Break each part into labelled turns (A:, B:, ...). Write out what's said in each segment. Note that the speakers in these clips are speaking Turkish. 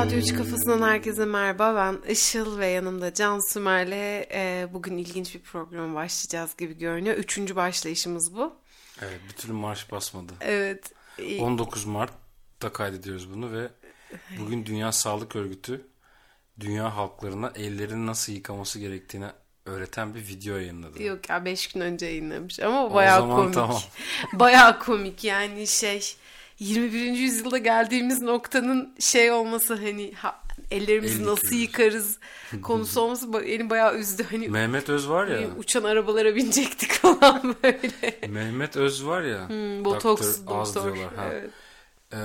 A: Radyo 3 Kafasından herkese merhaba. Ben Işıl ve yanımda Can Sümer'le e, bugün ilginç bir programa başlayacağız gibi görünüyor. Üçüncü başlayışımız bu.
B: Evet bir türlü marş basmadı.
A: Evet.
B: 19 Mart'ta kaydediyoruz bunu ve bugün Dünya Sağlık Örgütü dünya halklarına ellerini nasıl yıkaması gerektiğini öğreten bir video yayınladı.
A: Yok ya 5 gün önce yayınlamış ama o bayağı komik.
B: tamam.
A: bayağı komik yani şey 21. yüzyılda geldiğimiz noktanın şey olması hani ha, ellerimizi
B: El
A: nasıl
B: yıkıyoruz.
A: yıkarız konusu olması beni bayağı üzdü. Hani
B: Mehmet Öz var ya.
A: uçan arabalara binecektik falan böyle.
B: Mehmet Öz var ya.
A: Hmm, botoks,
B: doktor, az diyorlar. Ha.
A: Evet.
B: Ee,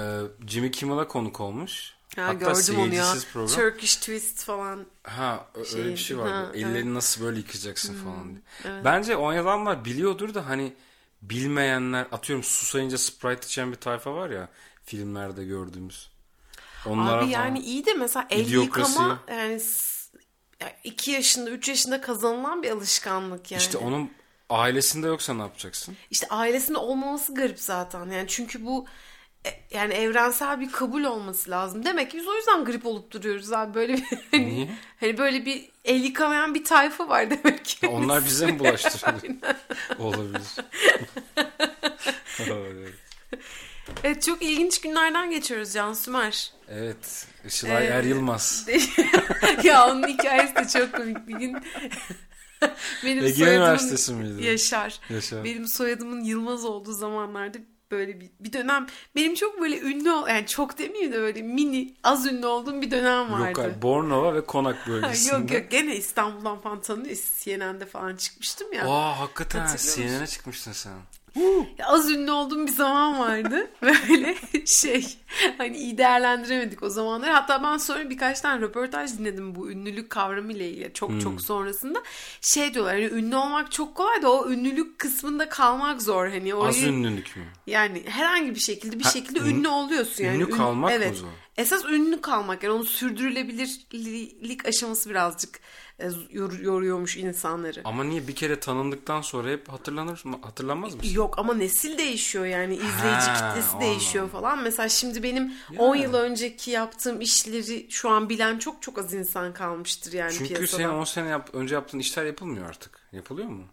B: Jimmy Kimmel'a konuk olmuş.
A: Ha,
B: Hatta
A: gördüm onu ya.
B: program.
A: Turkish Twist falan.
B: Ha ö- öyle bir
A: Şey,
B: şey var.
A: ha,
B: Ellerini nasıl böyle yıkacaksın falan diye. Bence o adamlar biliyordur da hani bilmeyenler atıyorum susayınca Sprite içen bir tayfa var ya filmlerde gördüğümüz. Onlara
A: Abi yani iyi de mesela el
B: İdiokrasi.
A: yıkama yani 2 yaşında 3 yaşında kazanılan bir alışkanlık yani.
B: İşte onun ailesinde yoksa ne yapacaksın?
A: İşte ailesinde olmaması garip zaten. Yani çünkü bu yani evrensel bir kabul olması lazım. Demek ki biz o yüzden grip olup duruyoruz abi. Böyle bir hani,
B: Niye?
A: hani böyle bir el yıkamayan bir tayfa var demek ki.
B: Onlar bize mi bulaştırıyor? Olabilir. evet.
A: Evet çok ilginç günlerden geçiyoruz Can Sümer.
B: Evet. Işılay
A: Ee,
B: Er Yılmaz.
A: ya onun hikayesi de çok komik. Bir gün benim
B: Ege
A: soyadımın
B: Üniversitesi miydi?
A: Yaşar.
B: Yaşar.
A: Benim soyadımın Yılmaz olduğu zamanlarda böyle bir, bir dönem benim çok böyle ünlü yani çok demeyeyim de böyle mini az ünlü olduğum bir dönem vardı.
B: Yok hayır, Bornova ve Konak bölgesinde.
A: yok yok gene İstanbul'dan falan tanıyor. CNN'de falan çıkmıştım ya.
B: Aa hakikaten? CNN'e çıkmıştın sen.
A: Az ünlü olduğum bir zaman vardı. Böyle şey hani iyi değerlendiremedik o zamanlar. Hatta ben sonra birkaç tane röportaj dinledim bu ünlülük kavramı ile ilgili çok
B: Hmm.
A: çok sonrasında. Şey diyorlar hani ünlü olmak çok kolay da o ünlülük kısmında kalmak zor. Hani orayı,
B: Az ünlülük mü?
A: Yani herhangi bir şekilde bir
B: Ha,
A: şekilde
B: ün-
A: ünlü oluyorsun yani.
B: ünlü
A: Ün-
B: kalmak mı
A: evet.
B: zor?
A: Esas ünlü kalmak yani onu sürdürülebilirlik aşaması birazcık e, yor- yoruyormuş insanları.
B: Ama niye bir kere tanındıktan sonra hep hatırlanır mı? Hatırlanmaz mısın?
A: Yok ama nesil değişiyor yani izleyici
B: Ha,
A: kitlesi değişiyor falan. Mesela şimdi benim 10 yıl önceki yaptığım işleri şu an bilen çok çok az insan kalmıştır yani
B: Çünkü
A: piyasada.
B: senin 10 sene yap, önce yaptığın işler yapılmıyor artık. Yapılıyor mu?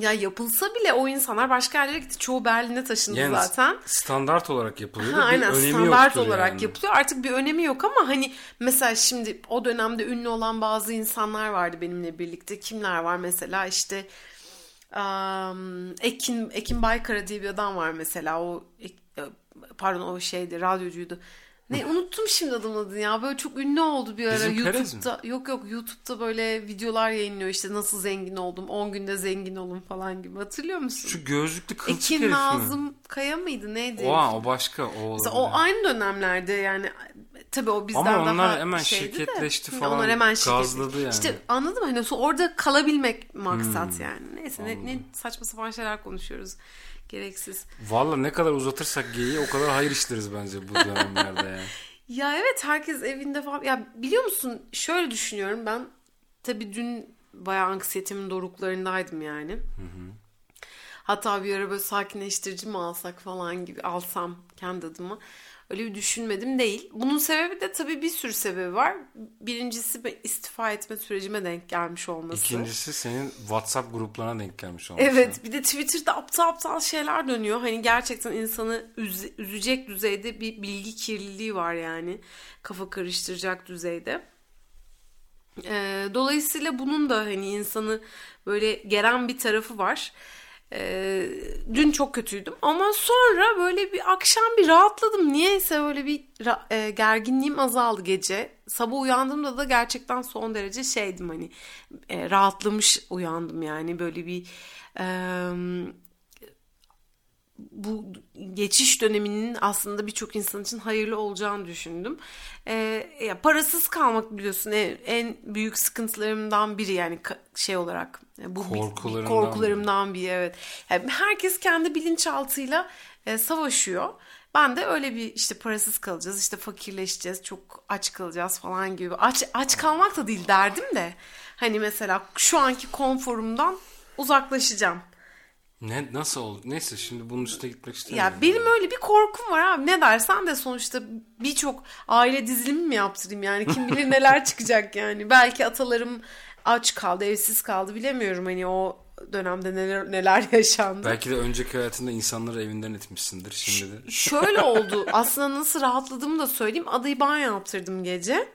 A: Ya yapılsa bile o insanlar başka yerlere gitti. Çoğu Berlin'e taşındı
B: Yani
A: zaten.
B: standart olarak yapılıyor.
A: Ha,
B: da bir
A: aynen
B: önemi
A: standart olarak
B: yani.
A: yapılıyor. Artık bir önemi yok ama hani mesela şimdi o dönemde ünlü olan bazı insanlar vardı benimle birlikte. Kimler var mesela işte um, Ekin Ekin Baykara diye bir adam var mesela. O e, pardon o şeydi radyocuydu. Ne unuttum şimdi adamın adını ya. Böyle çok ünlü oldu bir ara
B: Bizim?
A: YouTube'da. Yok yok YouTube'da böyle videolar yayınlıyor işte nasıl zengin oldum. 10 günde zengin olun falan gibi. Hatırlıyor musun?
B: Şu gözlüklü kılçık
A: Ekin
B: herif mi?
A: Nazım Kaya mıydı neydi?
B: Oha, o başka. O.
A: Mesela o aynı dönemlerde yani tabii o bizden
B: Ama onlar
A: daha
B: hemen
A: de.
B: şirketleşti
A: Hı,
B: falan,
A: Onlar hemen şirketleşti.
B: gazladı yani.
A: İşte anladım hani so- orada kalabilmek maksat
B: Hmm.
A: yani. Neyse ne, ne saçma sapan şeyler konuşuyoruz. Gereksiz.
B: Valla ne kadar uzatırsak geyiği o kadar hayır işleriz bence bu dönemlerde yani.
A: Ya evet herkes evinde falan. Ya biliyor musun şöyle düşünüyorum ben. Tabii dün bayağı anksiyetemin doruklarındaydım yani. Hatta bir ara böyle sakinleştirici mi alsak falan gibi alsam kendi adıma. Öyle bir düşünmedim değil. Bunun sebebi de tabii bir sürü sebebi var. Birincisi istifa etme sürecime denk gelmiş olması.
B: İkincisi senin WhatsApp gruplarına denk gelmiş olması.
A: Evet bir de Twitter'da aptal aptal şeyler dönüyor. Hani gerçekten insanı üze- üzecek düzeyde bir bilgi kirliliği var yani. Kafa karıştıracak düzeyde. Ee, dolayısıyla bunun da hani insanı böyle geren bir tarafı var. Ee, dün çok kötüydüm ama sonra böyle bir akşam bir rahatladım. Niyeyse böyle bir e, gerginliğim azaldı gece. Sabah uyandığımda da gerçekten son derece şeydim hani e, rahatlamış uyandım yani böyle bir e, bu geçiş döneminin aslında birçok insan için hayırlı olacağını düşündüm. Ee, ya parasız kalmak biliyorsun en, en büyük sıkıntılarımdan biri yani şey olarak e, bu bir- bir korkularımdan biri evet. Yani herkes kendi bilinçaltıyla e, savaşıyor. Ben de öyle bir işte parasız kalacağız, işte fakirleşeceğiz, çok aç kalacağız falan gibi. Aç aç kalmak da değil derdim de. Hani mesela şu anki konforumdan uzaklaşacağım
B: Ne nasıl oldu? Neyse şimdi bunun üstüne gitmek istemiyorum.
A: Ya benim öyle bir korkum var abi. Ne dersen de sonuçta birçok aile dizilimi mi yaptırayım yani kim bilir neler çıkacak yani. Belki atalarım aç kaldı, evsiz kaldı bilemiyorum hani o dönemde neler neler yaşandı.
B: Belki de önceki hayatında insanları evinden etmişsindir şimdi de.
A: Şöyle oldu. Aslında nasıl rahatladığımı da söyleyeyim. Adayı banyo yaptırdım gece.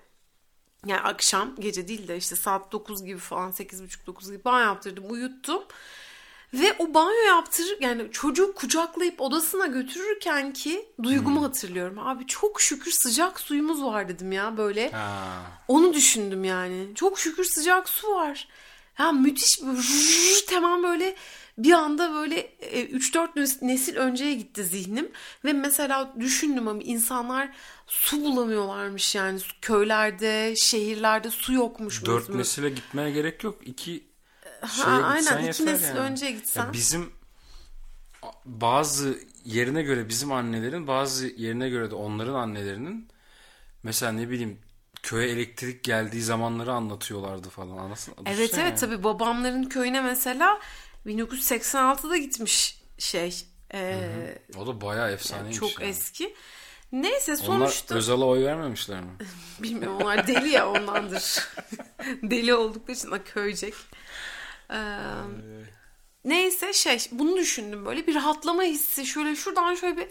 A: Yani akşam gece değil de işte saat 9 gibi falan 8.30-9 gibi banyo yaptırdım uyuttum. Ve o banyo yaptırır yani çocuğu kucaklayıp odasına götürürken ki duygumu hmm. hatırlıyorum. Abi çok şükür sıcak suyumuz var dedim ya böyle. Ha. Onu düşündüm yani. Çok şükür sıcak su var. Ya müthiş bir hemen böyle bir anda böyle 3-4 e, nesil önceye gitti zihnim. Ve mesela düşündüm ama insanlar su bulamıyorlarmış yani köylerde, şehirlerde su yokmuş.
B: 4 nesile gitmeye gerek yok. 2
A: ha, aynen iki nesil yani. önce gitsen.
B: Ya bizim bazı yerine göre bizim annelerin bazı yerine göre de onların annelerinin mesela ne bileyim köye elektrik geldiği zamanları anlatıyorlardı falan. Anlasın,
A: evet evet tabi babamların köyüne mesela 1986'da gitmiş şey. E,
B: o da bayağı efsaneymiş. Yani
A: çok yani. eski. Neyse sonuçta...
B: Onlar Özal'a oy vermemişler mi?
A: Bilmiyorum onlar deli ya ondandır. deli oldukları için köycek. Ee, neyse şey bunu düşündüm böyle bir rahatlama hissi şöyle şuradan şöyle bir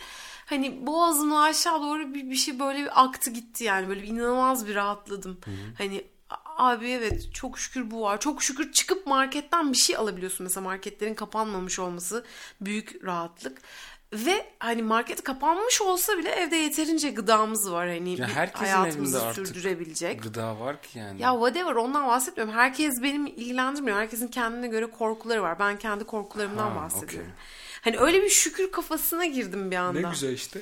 A: hani boğazımla aşağı doğru bir, bir şey böyle bir aktı gitti yani böyle bir inanılmaz bir rahatladım. Hı-hı. Hani abi evet çok şükür bu var. Çok şükür çıkıp marketten bir şey alabiliyorsun. Mesela marketlerin kapanmamış olması büyük rahatlık. Ve hani market kapanmış olsa bile evde yeterince gıdamız var hani ya hayatımızı sürdürebilecek.
B: Gıda var ki yani.
A: Ya whatever ondan bahsetmiyorum. Herkes benim ilgilendirmiyor. Herkesin kendine göre korkuları var. Ben kendi korkularımdan ha, bahsediyorum. Okay. Hani öyle bir şükür kafasına girdim bir anda.
B: Ne güzel işte.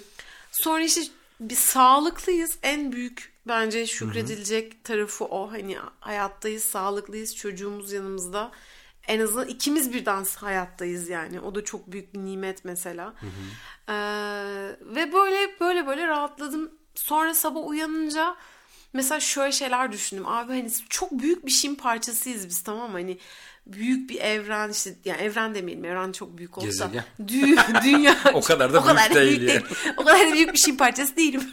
A: Sonra işte bir sağlıklıyız. En büyük bence şükredilecek Hı-hı. tarafı o. Hani hayattayız, sağlıklıyız, çocuğumuz yanımızda en azından ikimiz birden hayattayız yani. O da çok büyük bir nimet mesela. Hı hı. Ee, ve böyle böyle böyle rahatladım. Sonra sabah uyanınca mesela şöyle şeyler düşündüm. Abi hani çok büyük bir şeyin parçasıyız biz tamam mı? Hani büyük bir evren işte yani evren demeyelim evren çok büyük olsa dü dünya
B: o kadar da o büyük, kadar değil, büyük değil.
A: O kadar da büyük bir şeyin parçası değilim.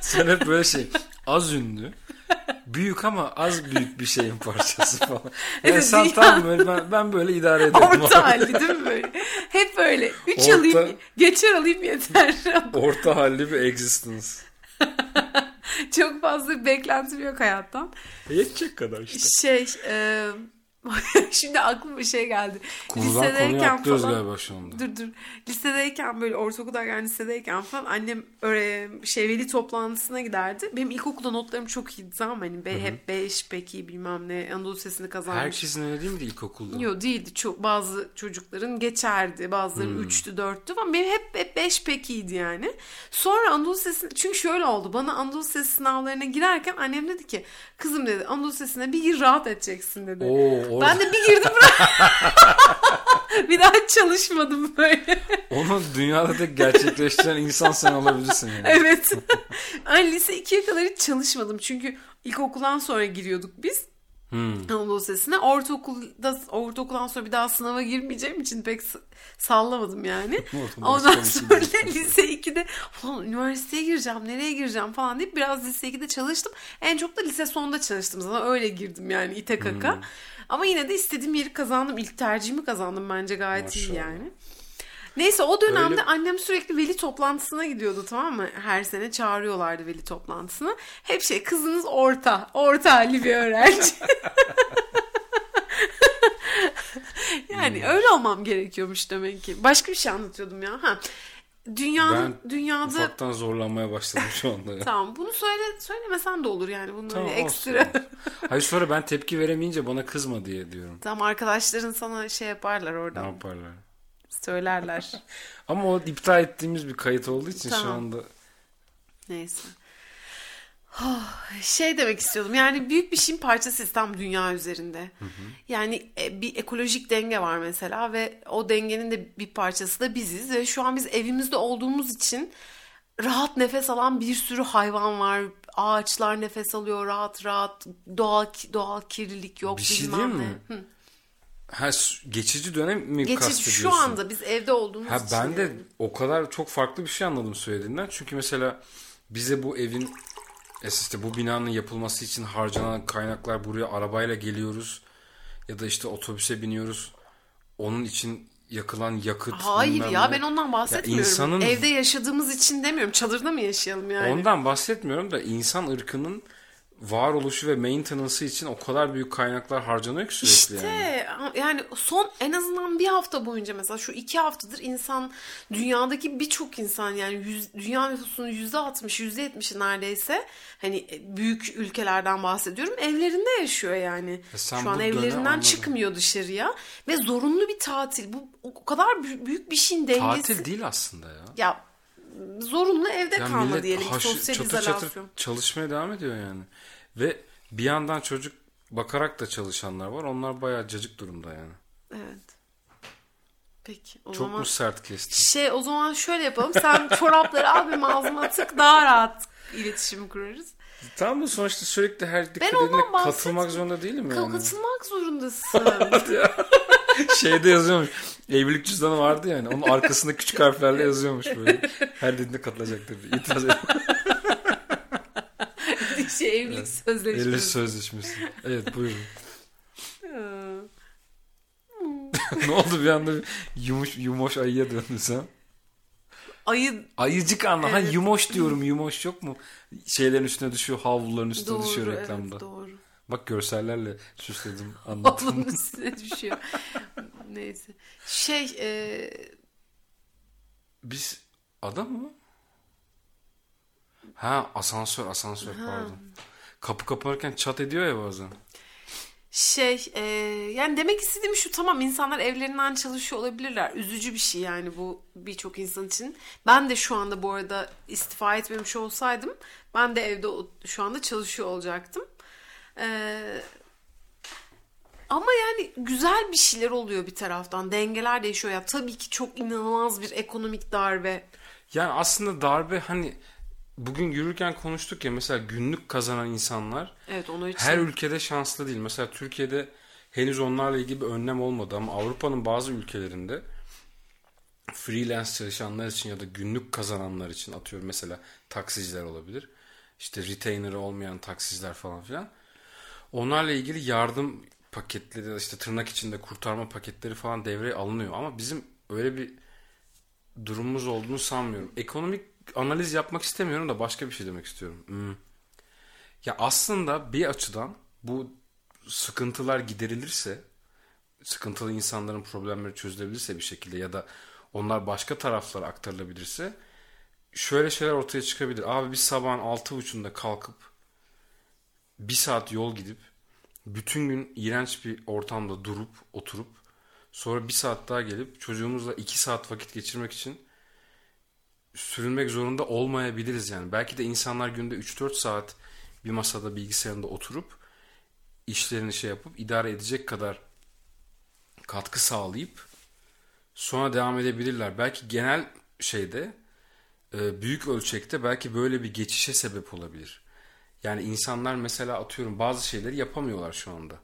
B: Sen hep böyle şey az ünlü büyük ama az büyük bir şeyin parçası falan. Yani evet, sen tam böyle ben, ben böyle idare ederim.
A: Orta halli değil mi böyle? Hep böyle. Üç Orta, alayım, geçer alayım yeter.
B: Orta halli bir existence.
A: Çok fazla beklentim yok hayattan.
B: Yetecek kadar işte.
A: Şey, e, Şimdi aklıma bir şey geldi.
B: Konudan lisedeyken konu falan, galiba şu anda.
A: Dur dur. Lisedeyken böyle ortaokulda yani lisedeyken falan annem öyle şey veli toplantısına giderdi. Benim ilkokulda notlarım çok iyiydi tamam hani be, hep 5 peki bilmem ne Anadolu Lisesi'ni kazanmış.
B: Herkesin öyle değil miydi ilkokulda?
A: Yok değildi. Çok, bazı çocukların geçerdi. Bazıların 3'tü hmm. 4'tü ama benim hep, hep 5 pekiydi yani. Sonra Anadolu Lisesi çünkü şöyle oldu. Bana Anadolu Lisesi sınavlarına girerken annem dedi ki kızım dedi Anadolu Lisesi'ne bir gir rahat edeceksin dedi. Oo, Orada... Ben de bir girdim bir daha çalışmadım böyle.
B: Onu dünyada tek gerçekleştiren insan sen olabilirsin yani.
A: Evet. Yani lise 2'ye kadar hiç çalışmadım. Çünkü ilkokuldan sonra giriyorduk biz. Hmm. Anadolu Lisesi'ne. Ortaokulda, ortaokuldan sonra bir daha sınava girmeyeceğim için pek sallamadım yani. Ondan sonra lise 2'de falan üniversiteye gireceğim, nereye gireceğim falan deyip biraz lise 2'de çalıştım. En çok da lise sonunda çalıştım zaten. Öyle girdim yani ite kaka. Hmm. Ama yine de istediğim yeri kazandım. İlk tercihimi kazandım bence gayet Maşallah. iyi yani. Neyse o dönemde Öyle... annem sürekli veli toplantısına gidiyordu tamam mı? Her sene çağırıyorlardı veli toplantısına. Hep şey kızınız orta, orta halli bir öğrenci. yani hmm. öyle olmam gerekiyormuş demek ki. Başka bir şey anlatıyordum ya. Ha. Dünyanın ben dünyada
B: ufaktan zorlanmaya başladım şu anda. Ya.
A: tamam bunu söyle söylemesen de olur yani bunu tamam, ekstra. Olsun.
B: Hayır sonra ben tepki veremeyince bana kızma diye diyorum.
A: Tamam arkadaşların sana şey yaparlar oradan.
B: Ne yaparlar?
A: Söylerler.
B: Ama o iptal ettiğimiz bir kayıt olduğu için tamam. şu anda.
A: Neyse. Şey demek istiyordum yani büyük bir şeyin parçası tam dünya üzerinde. Hı hı. Yani e, bir ekolojik denge var mesela ve o dengenin de bir parçası da biziz ve şu an biz evimizde olduğumuz için rahat nefes alan bir sürü hayvan var. Ağaçlar nefes alıyor rahat rahat. Doğal doğal kirlilik yok.
B: Bir şey değil mi? Hı. Ha geçici dönem mi
A: Geçici
B: kastediyorsun?
A: şu anda biz evde olduğumuz
B: Ha
A: için.
B: ben de
A: yani.
B: o kadar çok farklı bir şey anladım söylediğinden. Çünkü mesela bize bu evin es- işte bu binanın yapılması için harcanan kaynaklar buraya arabayla geliyoruz ya da işte otobüse biniyoruz. Onun için yakılan yakıt
A: Hayır ya
B: ne.
A: ben ondan bahsetmiyorum.
B: insanın-
A: Evde yaşadığımız için demiyorum. Çadırda mı yaşayalım yani?
B: Ondan bahsetmiyorum da insan ırkının varoluşu ve maintenance'ı için o kadar büyük kaynaklar harcanıyor ki sürekli
A: İşte
B: yani.
A: yani. son en azından bir hafta boyunca mesela şu iki haftadır insan dünyadaki birçok insan yani yüz, dünya nüfusunun yüzde altmış yüzde yetmişi neredeyse hani büyük ülkelerden bahsediyorum evlerinde yaşıyor yani.
B: E
A: şu an evlerinden çıkmıyor dışarıya ve zorunlu bir tatil bu o kadar bü- büyük bir şeyin dengesi.
B: Tatil değil aslında ya.
A: Ya zorunlu evde
B: Ya
A: kalma diyelim
B: haşı-
A: sosyal
B: çatır çatır
A: izolasyon.
B: çalışmaya devam ediyor yani. Ve bir yandan çocuk bakarak da çalışanlar var. Onlar bayağı cacık durumda yani.
A: Evet. Peki o
B: Çok
A: zaman
B: mu sert kestim?
A: Şey o zaman şöyle yapalım. Sen çorapları al benim ağzıma tık daha rahat iletişim kurarız.
B: Tamam mı sonuçta sürekli her dikkat edilene katılmak zorunda değilim yani.
A: Katılmak zorundasın.
B: Şeyde yazıyormuş. Evlilik cüzdanı vardı yani. Onun arkasında küçük harflerle yazıyormuş böyle. Her dediğinde katılacaktır. İtiraz et.
A: şey evlilik
B: Evlilik
A: sözleşmesi.
B: sözleşmesi. Evet buyurun. Ne oldu bir anda bir yumuş, yumoş ayıya döndün sen?
A: Ayı
B: Ayıcık anla. Ha
A: Evet.
B: yumoş diyorum. Yumoş yok mu? Şeylerin üstüne düşüyor. Havluların üstüne
A: doğru
B: düşüyor
A: evet
B: reklamda.
A: doğru.
B: Bak görsellerle süsledim. Anlattım.
A: Havlunun üstüne düşüyor. Neyse. Şey e,
B: Biz adam mı? Ha asansör asansör pardon. Kapı kapanırken çat ediyor ya bazen.
A: şey e, yani demek istediğim şu tamam insanlar evlerinden çalışıyor olabilirler. Üzücü bir şey yani bu birçok insan için. Ben de şu anda bu arada istifa etmemiş olsaydım ben de evde şu anda çalışıyor olacaktım. Ee, ama yani güzel bir şeyler oluyor bir taraftan. Dengeler değişiyor ya. Tabii ki çok inanılmaz bir ekonomik darbe.
B: Yani aslında darbe hani bugün yürürken konuştuk ya mesela günlük kazanan insanlar
A: Evet onlar için.
B: her ülkede şanslı değil. Mesela Türkiye'de henüz onlarla ilgili bir önlem olmadı ama Avrupa'nın bazı ülkelerinde freelance çalışanlar için ya da günlük kazananlar için atıyorum mesela taksiciler olabilir. İşte retainer'ı olmayan taksiciler falan filan. Onlarla ilgili yardım paketleri işte tırnak içinde kurtarma paketleri falan devreye alınıyor. Ama bizim öyle bir durumumuz olduğunu sanmıyorum. Ekonomik analiz yapmak istemiyorum da başka bir şey demek istiyorum. Hmm. Ya aslında bir açıdan bu sıkıntılar giderilirse, sıkıntılı insanların problemleri çözülebilirse bir şekilde ya da onlar başka taraflara aktarılabilirse şöyle şeyler ortaya çıkabilir. Abi biz sabahın altı buçuğunda kalkıp bir saat yol gidip bütün gün iğrenç bir ortamda durup oturup sonra bir saat daha gelip çocuğumuzla iki saat vakit geçirmek için sürünmek zorunda olmayabiliriz yani. Belki de insanlar günde 3-4 saat bir masada bilgisayarında oturup işlerini şey yapıp idare edecek kadar katkı sağlayıp sonra devam edebilirler. Belki genel şeyde e, büyük ölçekte belki böyle bir geçişe sebep olabilir. Yani insanlar mesela atıyorum bazı şeyleri yapamıyorlar şu anda.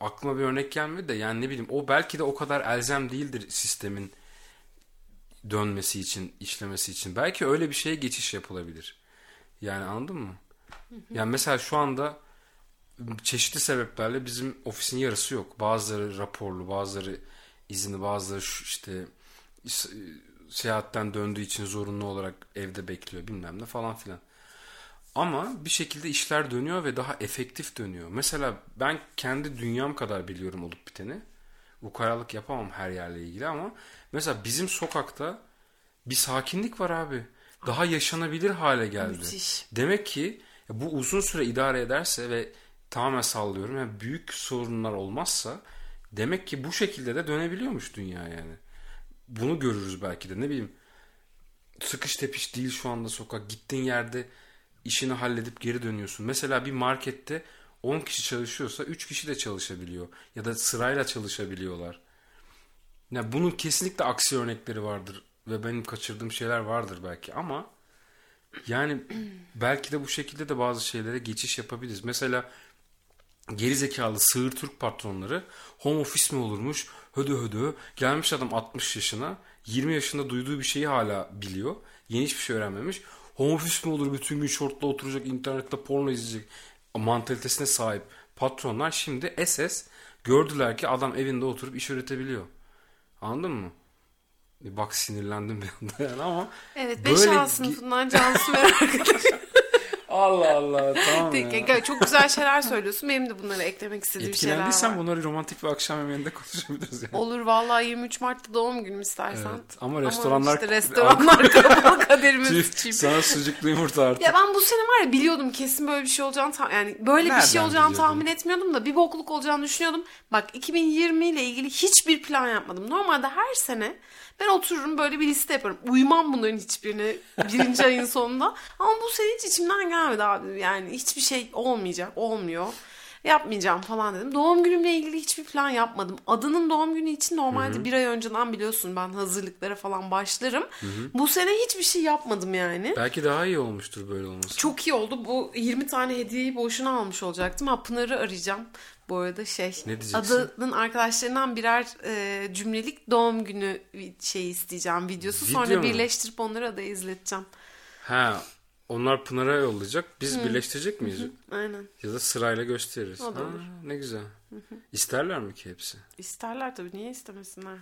B: Aklıma bir örnek gelmedi de yani ne bileyim o belki de o kadar elzem değildir sistemin dönmesi için, işlemesi için. Belki öyle bir şeye geçiş yapılabilir. Yani anladın mı? Yani mesela şu anda çeşitli sebeplerle bizim ofisin yarısı yok. Bazıları raporlu, bazıları izinli, bazıları şu işte seyahatten döndüğü için zorunlu olarak evde bekliyor bilmem ne falan filan. Ama bir şekilde işler dönüyor ve daha efektif dönüyor. Mesela ben kendi dünyam kadar biliyorum olup biteni. Ukalalık yapamam her yerle ilgili ama mesela bizim sokakta bir sakinlik var abi. Daha yaşanabilir hale geldi.
A: Müthiş.
B: Demek ki bu uzun süre idare ederse ve tamamen sallıyorum yani büyük sorunlar olmazsa demek ki bu şekilde de dönebiliyormuş dünya yani. Bunu görürüz belki de ne bileyim sıkış tepiş değil şu anda sokak. Gittiğin yerde işini halledip geri dönüyorsun. Mesela bir markette 10 kişi çalışıyorsa 3 kişi de çalışabiliyor. Ya da sırayla çalışabiliyorlar. Ya bunun kesinlikle aksi örnekleri vardır. Ve benim kaçırdığım şeyler vardır belki ama yani belki de bu şekilde de bazı şeylere geçiş yapabiliriz. Mesela gerizekalı sığır Türk patronları home office mi olurmuş hödö hödö gelmiş adam 60 yaşına 20 yaşında duyduğu bir şeyi hala biliyor. Yeni hiçbir şey öğrenmemiş. Home office mi olur bütün gün şortla oturacak internette porno izleyecek mantalitesine sahip patronlar şimdi SS gördüler ki adam evinde oturup iş üretebiliyor. Anladın mı? E bak sinirlendim bir anda yani ama
A: Evet 5 A sınıfından Cansu ve arkadaşım.
B: Allah Allah tamam ya.
A: Çok güzel şeyler söylüyorsun. Benim de bunları eklemek istediğim şeyler var.
B: Etkilendiysen bunları romantik bir akşam yemeğinde konuşabiliriz yani.
A: Olur vallahi 23 Mart'ta doğum günüm istersen.
B: Evet, ama restoranlar...
A: Ama işte restoranlar kapalı kaderimiz
B: Tüh, Sana sucuklu yumurta artık.
A: Ya ben bu sene var ya biliyordum kesin böyle bir şey olacağını yani böyle
B: Nereden
A: bir şey olacağını
B: biliyordun?
A: tahmin etmiyordum da bir bokluk olacağını düşünüyordum. Bak 2020 ile ilgili hiçbir plan yapmadım. Normalde her sene ben otururum böyle bir liste yaparım. Uymam bunların hiçbirine birinci ayın sonunda. Ama bu sene hiç içimden gelmedi abi. Yani hiçbir şey olmayacak, olmuyor. Yapmayacağım falan dedim. Doğum günümle ilgili hiçbir plan yapmadım. Adının doğum günü için normalde bir ay önceden biliyorsun ben hazırlıklara falan başlarım. Bu sene hiçbir şey yapmadım yani.
B: Belki daha iyi olmuştur böyle olması.
A: Çok iyi oldu. Bu 20 tane hediyeyi boşuna almış olacaktım. Ha Pınar'ı arayacağım. Bu arada şey
B: Ne diyeceksin?
A: adının arkadaşlarından birer e, cümlelik doğum günü şeyi isteyeceğim videosu.
B: Video
A: Sonra
B: mu?
A: birleştirip onları adaya izleteceğim.
B: Ha, onlar Pınar'a yollayacak. Biz birleştirecek miyiz?
A: Aynen.
B: Ya da sırayla gösteririz.
A: O da
B: Ha,
A: olur.
B: ne güzel. İsterler mi ki hepsi?
A: İsterler tabii. Niye istemesinler?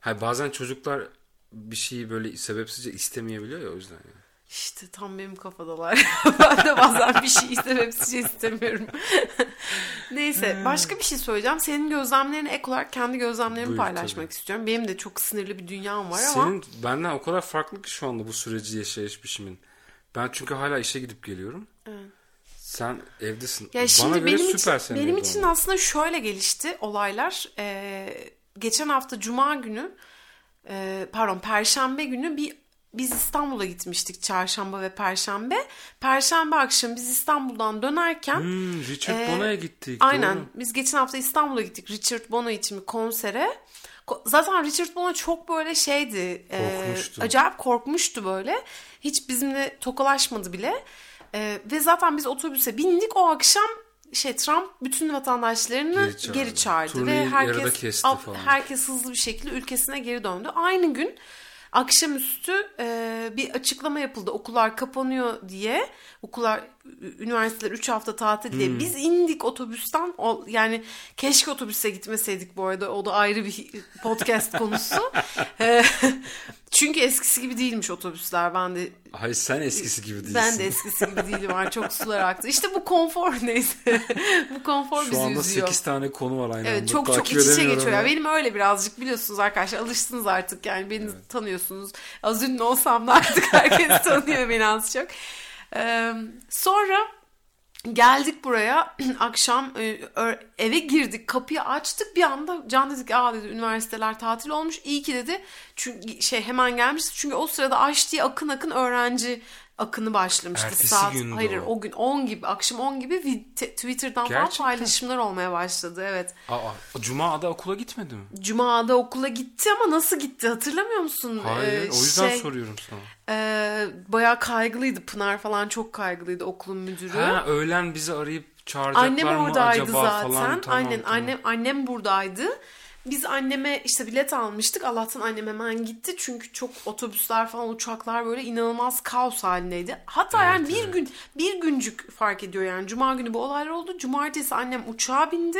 B: Hayır bazen çocuklar bir şeyi böyle sebepsizce istemeyebiliyor ya o yüzden. Yani.
A: İşte tam benim kafadalar. ben de bazen bir şey sebepsizce istemiyorum. Neyse başka bir şey söyleyeceğim. Senin gözlemlerine ek olarak kendi gözlemlerimi
B: Buyur,
A: paylaşmak
B: tabii.
A: istiyorum. Benim de çok sınırlı bir dünyam var ama.
B: Senin benden o kadar farklı ki şu anda bu süreci yaşayış biçimin. Ben çünkü hala işe gidip geliyorum. Sen evdesin.
A: Ya
B: Bana
A: şimdi
B: göre
A: benim
B: süper
A: için,
B: senin
A: benim için
B: olman.
A: aslında şöyle gelişti olaylar. Ee, geçen hafta Cuma günü, e, pardon Perşembe günü bir biz İstanbul'a gitmiştik çarşamba ve perşembe. Perşembe akşam biz İstanbul'dan dönerken
B: Hmm, Richard
A: Ee,
B: Bono'ya gittik.
A: Aynen.
B: doğru.
A: Biz geçen hafta İstanbul'a gittik Richard Bono için bir konsere. Ko- Zaten Richard Bono çok böyle şeydi. e,
B: Korkmuştu.
A: acayip korkmuştu böyle. Hiç bizimle tokalaşmadı bile. E, ve zaten biz otobüse bindik o akşam şey Trump bütün vatandaşlarını
B: Geri çağırdı.
A: geri çağırdı
B: Turneyi
A: ve herkes herkes hızlı bir şekilde ülkesine geri döndü. Aynı gün akşamüstü e, bir açıklama yapıldı. Okullar kapanıyor diye. Okullar, üniversiteler 3 hafta tatil
B: Hmm.
A: diye. Biz indik otobüsten. O, yani keşke otobüse gitmeseydik bu arada. O da ayrı bir podcast konusu. E, Çünkü eskisi gibi değilmiş otobüsler. Ben de
B: Hayır sen eskisi gibi değilsin.
A: ben de eskisi gibi değilim. Var çok sular aktı. İşte bu konfor neyse. bu konfor
B: Şu
A: bizi
B: anda
A: üzüyor.
B: 8 tane konu var aynı
A: Evet
B: anda.
A: çok çok
B: Takip
A: iç içe geçiyor.
B: ya.
A: Benim öyle birazcık biliyorsunuz arkadaşlar. Alıştınız artık yani beni tanıyorsunuz. Az ünlü olsam da artık herkes tanıyor beni az çok. Ee, sonra geldik buraya. Akşam e, eve girdik kapıyı açtık. Bir anda Can dedi ki aa dedi üniversiteler tatil olmuş. İyi ki dedi. Çünkü şey hemen gelmiş çünkü o sırada aç diye akın akın öğrenci akını başlamıştı
B: Ertesi
A: saat
B: gündü
A: hayır
B: o.
A: o gün 10 gibi akşam 10 gibi Twitter'dan falan
B: Gerçekten?
A: paylaşımlar olmaya başladı evet
B: Aa, Cuma da okula gitmedi mi?
A: Cuma'da okula gitti ama nasıl gitti hatırlamıyor musun?
B: Hayır.
A: Ee,
B: o yüzden
A: şey,
B: soruyorum sana.
A: e, bayağı kaygılıydı. Pınar falan çok kaygılıydı okulun müdürü.
B: Ha öğlen bizi arayıp çağıracaklar
A: Annem
B: mı
A: oradaydı
B: acaba
A: zaten.
B: falan. Tamam,
A: Aynen
B: tamam.
A: annem annem buradaydı. Biz anneme işte bilet almıştık. Allah'tan annem hemen gitti. Çünkü çok otobüsler falan uçaklar böyle inanılmaz kaos halindeydi. Hatta
B: Evet,
A: yani bir
B: evet.
A: gün bir güncük fark ediyor yani. Cuma günü bu olaylar oldu. Cumartesi annem uçağa bindi.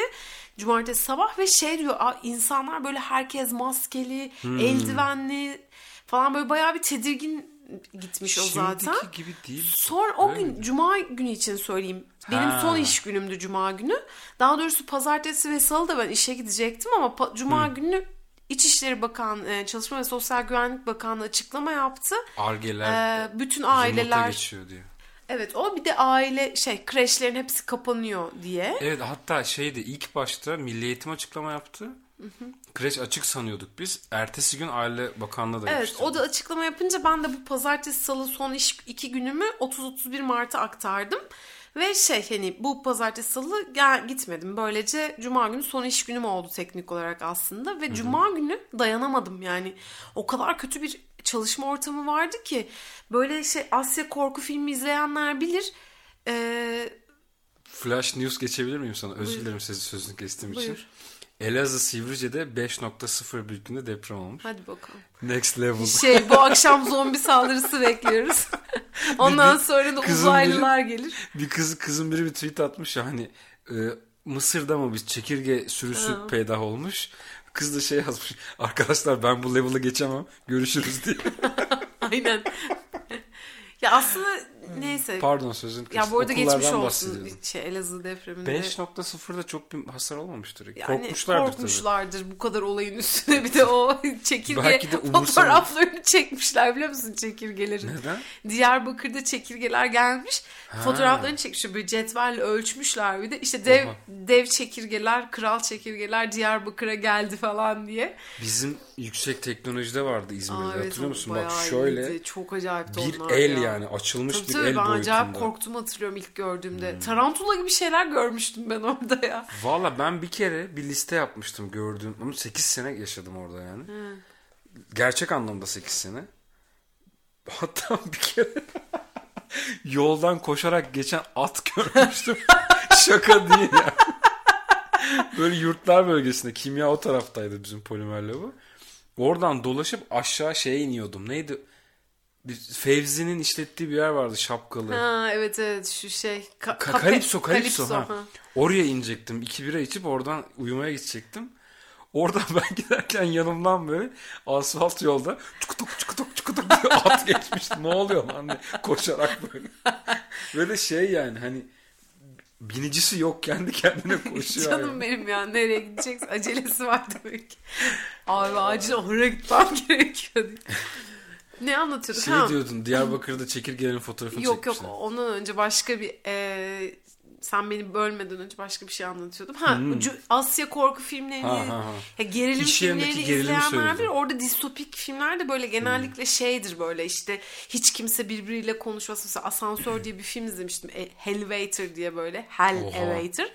A: Cumartesi sabah ve şey diyor "Aa, insanlar böyle herkes maskeli,
B: Hmm.
A: eldivenli falan böyle bayağı bir tedirgin gitmiş o
B: Şimdiki
A: zaten.
B: gibi değil.
A: Sonra o gün
B: miydi?
A: cuma günü için söyleyeyim. Benim
B: Ha.
A: son iş günümdü cuma günü. Daha doğrusu pazartesi ve salı da ben işe gidecektim ama cuma günü İçişleri Bakan, e, Çalışma ve Sosyal Güvenlik Bakanlığı açıklama yaptı.
B: Argeler
A: Ee, bütün
B: aileler
A: aileler
B: geçiyor diyor.
A: evet o bir de aile şey kreşlerin hepsi kapanıyor diye.
B: Evet hatta şeydi ilk başta Milli Eğitim açıklama yaptı. Kreş açık sanıyorduk biz. Ertesi gün Aile Bakanlığı da
A: Evet o da açıklama yapınca ben de bu pazartesi salı son iş iki günümü 30-31 Mart'a aktardım. Ve şey hani bu pazartesi salı gel, gitmedim. Böylece cuma günü son iş günüm oldu teknik olarak aslında. Ve cuma günü dayanamadım yani. O kadar kötü bir çalışma ortamı vardı ki. Böyle şey Asya korku filmi izleyenler bilir. Ee,
B: flash news geçebilir miyim sana? Özür
A: Buyur.
B: dilerim sizi sözünü kestiğim için. Elazığ Sivrice'de 5.0 büyüklüğünde deprem olmuş.
A: Hadi bakalım.
B: Next level.
A: Şey bu akşam zombi saldırısı bekliyoruz. Ondan
B: Bir-
A: sonra da uzaylılar gelir.
B: Bir kız kızın biri bir tweet atmış ya hani e, Mısır'da mı bir çekirge sürüsü
A: Ha.
B: peydah olmuş. Kız da şey yazmış. Arkadaşlar ben bu level'ı geçemem. Görüşürüz diye.
A: Aynen. ya aslında neyse.
B: Pardon sözün
A: ya bu arada geçmiş olsun şey, Elazığ depreminde.
B: 5.0'da çok bir hasar olmamıştır.
A: Yani
B: korkmuşlardır,
A: korkmuşlardır bu kadar olayın üstüne bir de o çekirge
B: Belki de
A: fotoğraflarını çekmişler biliyor musun çekirgelerin?
B: tabii. Neden?
A: Diyarbakır'da çekirgeler gelmiş.
B: Ha.
A: Fotoğraflarını çekmişler. Böyle cetvelle ölçmüşler bir de. İşte dev
B: Oha.
A: dev çekirgeler, kral çekirgeler Diyarbakır'a geldi falan diye.
B: Bizim yüksek teknolojide vardı İzmir'de.
A: Aa, evet,
B: Hatırlıyor musun? Bak şöyle
A: iyiydi. Çok acayipti
B: bir
A: onlar
B: el
A: ya.
B: yani açılmış
A: Tabii tabii
B: el
A: ben acayip
B: boyutunda.
A: korktum hatırlıyorum ilk gördüğümde. Tarantula gibi şeyler görmüştüm ben orada ya.
B: Valla ben bir kere bir liste yapmıştım gördüğüm. Ama 8 sene yaşadım orada yani. Gerçek anlamda 8 sene. Hatta bir kere yoldan koşarak geçen at görmüştüm. Şaka değil ya. Böyle yurtlar bölgesinde. Kimya o taraftaydı bizim polimer bu. Oradan dolaşıp aşağı şeye iniyordum. Neydi? Bir Fevzi'nin işlettiği bir yer vardı şapkalı.
A: Ha evet evet şu şey. Ka-
B: Ka-
A: kape-
B: Kalipso, Kalipso. ha.
A: ha.
B: Oraya inecektim. İki bira içip oradan uyumaya gidecektim. Oradan ben giderken yanımdan böyle asfalt yolda çukutuk çukutuk çukutuk diye at geçmişti. Ne oluyor lan diye koşarak böyle. Böyle şey yani hani binicisi yok kendi kendine koşuyor.
A: Canım
B: yani.
A: benim ya nereye gideceksin acelesi var demek. Abi acil oraya gitmem gerekiyor diye. Ne anlatıyorduk?
B: Şey
A: ha,
B: diyordun Diyarbakır'da çekirgelerin fotoğrafını
A: yok yok
B: çekmişler.
A: ondan önce başka bir e, sen beni bölmeden önce başka bir şey anlatıyordum. Ha Cu- Asya korku filmlerini,
B: Hmm. Ha, ha, ha.
A: ya gerilim
B: İş
A: filmlerini izleyenler
B: söylüyorsun.
A: Orada distopik filmler de böyle genellikle
B: Hmm.
A: şeydir böyle işte hiç kimse birbiriyle konuşmasın. Mesela Asansör diye bir film izlemiştim. E, diye böyle. Hell
B: Oha.
A: Elevator.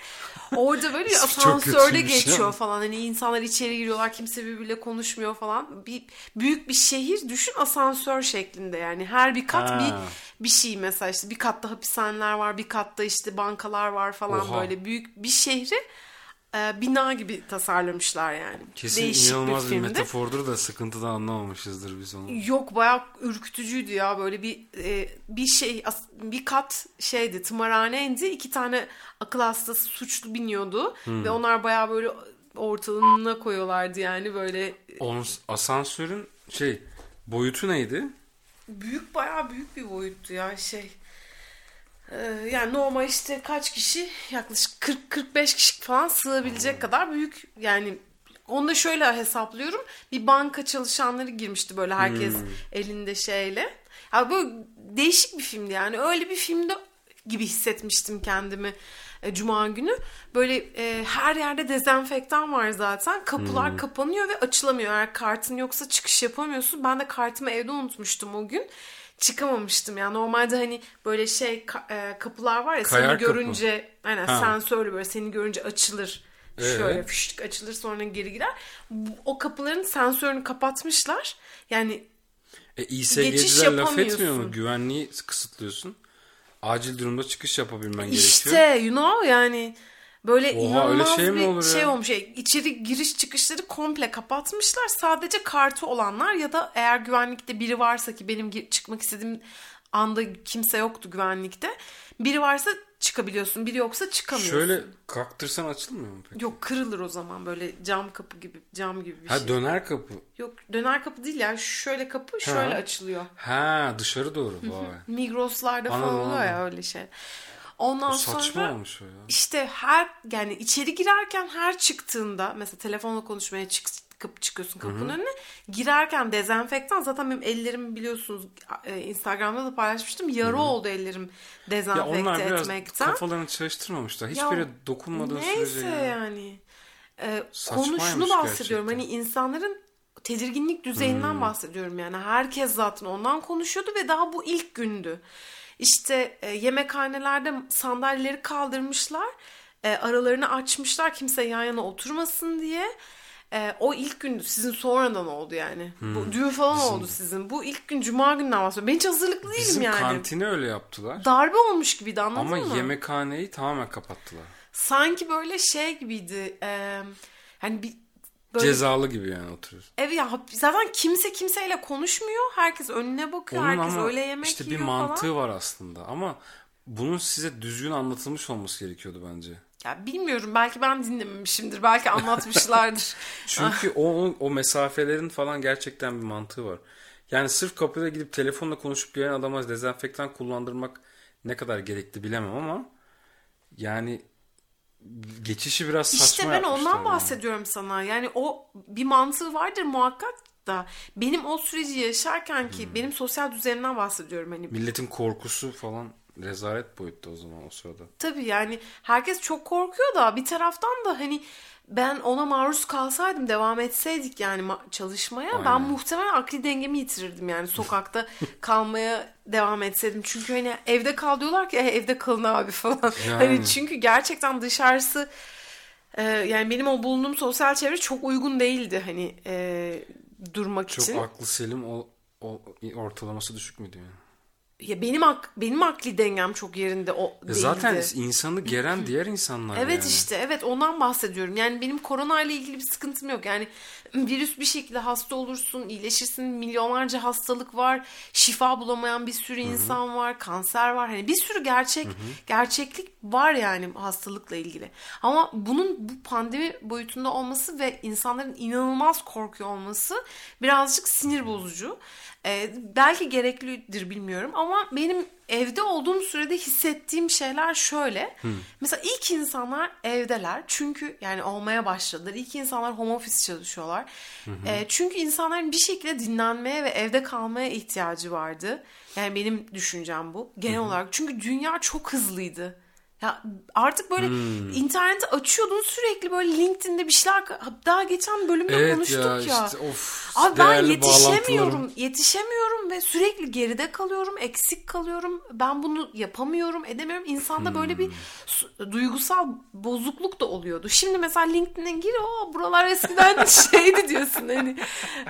A: Orada böyle bir asansörde
B: ya.
A: geçiyor falan. Hani insanlar içeri giriyorlar kimse birbiriyle konuşmuyor falan. Bir büyük bir şehir düşün asansör şeklinde yani. Her bir kat
B: Ha.
A: bir bir şey mesela işte bir katta hapishaneler var, bir katta işte bankalar var falan
B: Oha.
A: böyle büyük bir şehri e, bina gibi tasarlamışlar yani.
B: Kesin
A: Değişik
B: inanılmaz bir,
A: filmdi.
B: metafordur da sıkıntıdan anlamamışızdır biz onu.
A: Yok bayağı ürkütücüydü ya böyle bir e, bir şey bir kat şeydi tımarhaneydi iki tane akıl hastası suçlu biniyordu
B: Hmm.
A: ve onlar bayağı böyle ortalığına koyuyorlardı yani böyle
B: Onun asansörün şey boyutu neydi?
A: Büyük bayağı büyük bir boyuttu ya şey. Ee, yani normal işte kaç kişi yaklaşık 40-45 kişi falan sığabilecek kadar büyük yani onu da şöyle hesaplıyorum. Bir banka çalışanları girmişti böyle herkes elinde şeyle. Ya böyle değişik bir filmdi yani. Öyle bir filmde gibi hissetmiştim kendimi e, cuma günü. Böyle e, her yerde dezenfektan var zaten. Kapılar kapanıyor ve açılamıyor. Eğer kartın yoksa çıkış yapamıyorsun. Ben de kartımı evde unutmuştum o gün. Çıkamamıştım yani normalde hani böyle şey ka- e, kapılar var ya
B: Kayar
A: seni
B: kapı.
A: görünce aynen
B: Ha.
A: sensörlü böyle seni görünce açılır.
B: Ee?
A: Şöyle fıştık açılır sonra geri girer. Bu- O kapıların sensörünü kapatmışlar. Yani
B: E
A: Geçiş
B: İSG'ciler laf
A: yapamıyorsun.
B: etmiyor mu? Güvenliği kısıtlıyorsun. Acil durumda çıkış yapabilmen
A: İşte
B: gerekiyor.
A: you know yani böyle
B: Oha,
A: inanılmaz
B: öyle şey mi
A: bir
B: olur
A: şey
B: ya?
A: olmuş. Yani içeri giriş çıkışları komple kapatmışlar. Sadece kartı olanlar ya da eğer güvenlikte biri varsa ki benim çıkmak istediğim anda kimse yoktu güvenlikte. Biri varsa çıkabiliyorsun. Biri yoksa çıkamıyorsun.
B: Şöyle kalktırsan açılmıyor mu peki?
A: Yok kırılır o zaman böyle cam kapı gibi cam gibi bir
B: Ha
A: şey.
B: döner kapı.
A: Yok döner kapı değil yani şöyle kapı şöyle açılıyor.
B: Ha dışarı doğru. Vay.
A: Migros'larda falan
B: Anladım,
A: oluyor ya öyle şey. Ondan
B: O saçma
A: sonra
B: olmuş o ya.
A: işte her yani içeri girerken her çıktığında mesela telefonla konuşmaya çık, çıkıp çıkıyorsun kapının önüne girerken dezenfektan zaten benim ellerim biliyorsunuz e, Instagram'da da paylaşmıştım yarı oldu ellerim
B: Ya
A: dezenfekte
B: onlar biraz
A: etmekten.
B: kafalarını çalıştırmamışlar.
A: Ya,
B: Hiçbiri dokunmadığı
A: Neyse
B: sürece. ya.
A: yani.
B: Saçmaymış
A: konu şunu bahsediyorum.
B: gerçekten.
A: Hani insanların tedirginlik düzeyinden
B: Hmm.
A: bahsediyorum yani. Herkes zaten ondan konuşuyordu ve daha bu ilk gündü. İşte e, yemekhanelerde sandalyeleri kaldırmışlar. E, aralarını açmışlar kimse yan yana oturmasın diye. E, o ilk gün sizin sonradan oldu yani. Bu düğün falan
B: Bizim-
A: oldu sizin. Bu ilk gün cuma gününden bahsediyorum. Ben hiç hazırlıklı değilim
B: Bizim
A: yani.
B: kantini öyle yaptılar.
A: Darbe olmuş gibiydi anladın
B: Ama
A: mı?
B: yemekhaneyi tamamen kapattılar.
A: Sanki böyle şey gibiydi. E, hani bir böyle
B: Cezalı gibi yani oturuyorsun.
A: Evet ya zaten kimse kimseyle konuşmuyor. Herkes önüne bakıyor.
B: Onun
A: Herkes
B: ama
A: öyle yemek
B: işte bir
A: yiyor
B: mantığı
A: falan.
B: var aslında. Ama bunun size düzgün anlatılmış olması gerekiyordu bence.
A: Ya bilmiyorum belki ben dinlememişimdir. Belki anlatmışlardır.
B: Çünkü o, o, mesafelerin falan gerçekten bir mantığı var. Yani sırf kapıda gidip telefonla konuşup gelen adama dezenfektan kullandırmak ne kadar gerekli bilemem ama yani geçişi biraz saçma
A: İşte ben ondan
B: yani.
A: bahsediyorum sana. Yani o bir mantığı vardır muhakkak da benim o süreci yaşarken ki benim sosyal düzenimden bahsediyorum hani
B: Milletin korkusu falan rezalet boyutta o zaman o sırada.
A: Tabii yani herkes çok korkuyor da bir taraftan da hani ben ona maruz kalsaydım devam etseydik yani ma- çalışmaya ben
B: Aynen.
A: muhtemelen akli dengemi yitirirdim yani sokakta kalmaya devam etseydim. Çünkü hani evde kal diyorlar ki "E, evde kalın abi falan.
B: Yani.
A: Hani çünkü gerçekten dışarısı e, yani benim o bulunduğum sosyal çevre çok uygun değildi hani e, durmak
B: Çok
A: için.
B: aklı selim o, o ortalaması düşük müydü yani?
A: Ya benim ak- benim akli dengem çok yerinde o
B: E
A: değildi.
B: Zaten insanı geren diğer insanlar
A: Evet
B: yani.
A: işte evet ondan bahsediyorum. Yani benim korona ile ilgili bir sıkıntım yok. Yani virüs bir şekilde hasta olursun, iyileşirsin. Milyonlarca hastalık var. Şifa bulamayan bir sürü insan var. Kanser var. Hani bir sürü gerçek gerçeklik var yani hastalıkla ilgili. Ama bunun bu pandemi boyutunda olması ve insanların inanılmaz korkuyor olması birazcık sinir bozucu. Ee, belki gereklidir bilmiyorum ama benim evde olduğum sürede hissettiğim şeyler şöyle. Mesela ilk insanlar evdeler çünkü yani olmaya başladılar. İlk insanlar home office çalışıyorlar. Ee, çünkü insanların bir şekilde dinlenmeye ve evde kalmaya ihtiyacı vardı. Yani benim düşüncem bu genel olarak. Çünkü dünya çok hızlıydı. Ya artık böyle interneti açıyordun sürekli böyle LinkedIn'de bir şeyler daha geçen bölümde
B: Evet
A: konuştuk
B: ya,
A: ya.
B: işte of.
A: Abi ben yetişemiyorum. Yetişemiyorum ve sürekli geride kalıyorum, eksik kalıyorum. Ben bunu yapamıyorum, edemiyorum. İnsanda böyle bir su- duygusal bozukluk da oluyordu. Şimdi mesela LinkedIn'e gir, o buralar eskiden şeydi diyorsun hani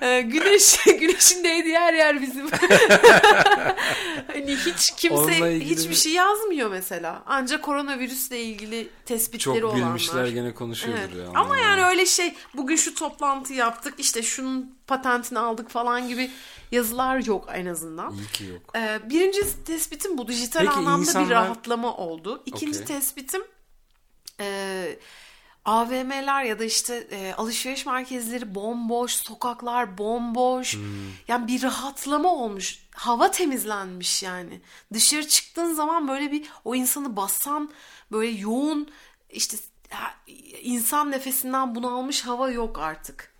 A: e, güneş güneşin değdiği her yer bizim. hani hiç kimse hiçbir
B: bir-
A: şey yazmıyor mesela. Ancak koronavirüsle ilgili tespitleri
B: Çok
A: olanlar.
B: bilmişler gene konuşuyordur
A: Evet.
B: ya.
A: Ama yani öyle şey bugün şu toplantı yaptık işte şunun patentini aldık falan gibi yazılar yok en azından.
B: İyi ki yok.
A: Ee, birinci tespitim bu dijital
B: Peki
A: anlamda bir
B: insanlar-
A: rahatlama oldu. İkinci
B: Okey.
A: tespitim e, AVM'ler ya da işte e, alışveriş merkezleri bomboş, sokaklar bomboş.
B: Hmm.
A: Yani bir rahatlama olmuş. Hava temizlenmiş yani. Dışarı çıktığın zaman böyle bir o insanı basan böyle yoğun işte insan nefesinden bunalmış hava yok artık.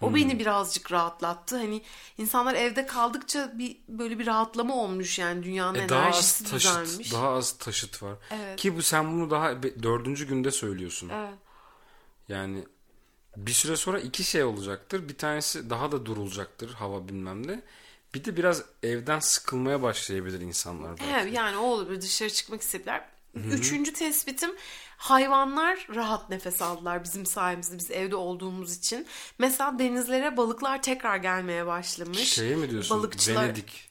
A: O
B: Hmm.
A: beni birazcık rahatlattı. Hani insanlar evde kaldıkça bir böyle bir rahatlama olmuş yani dünyanın
B: E, daha az
A: enerjisi
B: taşıt,
A: düzelmiş.
B: daha az taşıt var.
A: Evet.
B: Ki bu sen bunu daha dördüncü günde söylüyorsun.
A: Evet.
B: Yani bir süre sonra iki şey olacaktır. Bir tanesi daha da durulacaktır hava bilmem ne. Bir de biraz evden sıkılmaya başlayabilir insanlar. belki.
A: Evet, yani o olabilir dışarı çıkmak istediler. Üçüncü tespitim hayvanlar rahat nefes aldılar bizim sayemizde biz evde olduğumuz için. Mesela denizlere balıklar tekrar gelmeye başlamış.
B: Şeye mi diyorsun?
A: Balıkçılar
B: Venedik.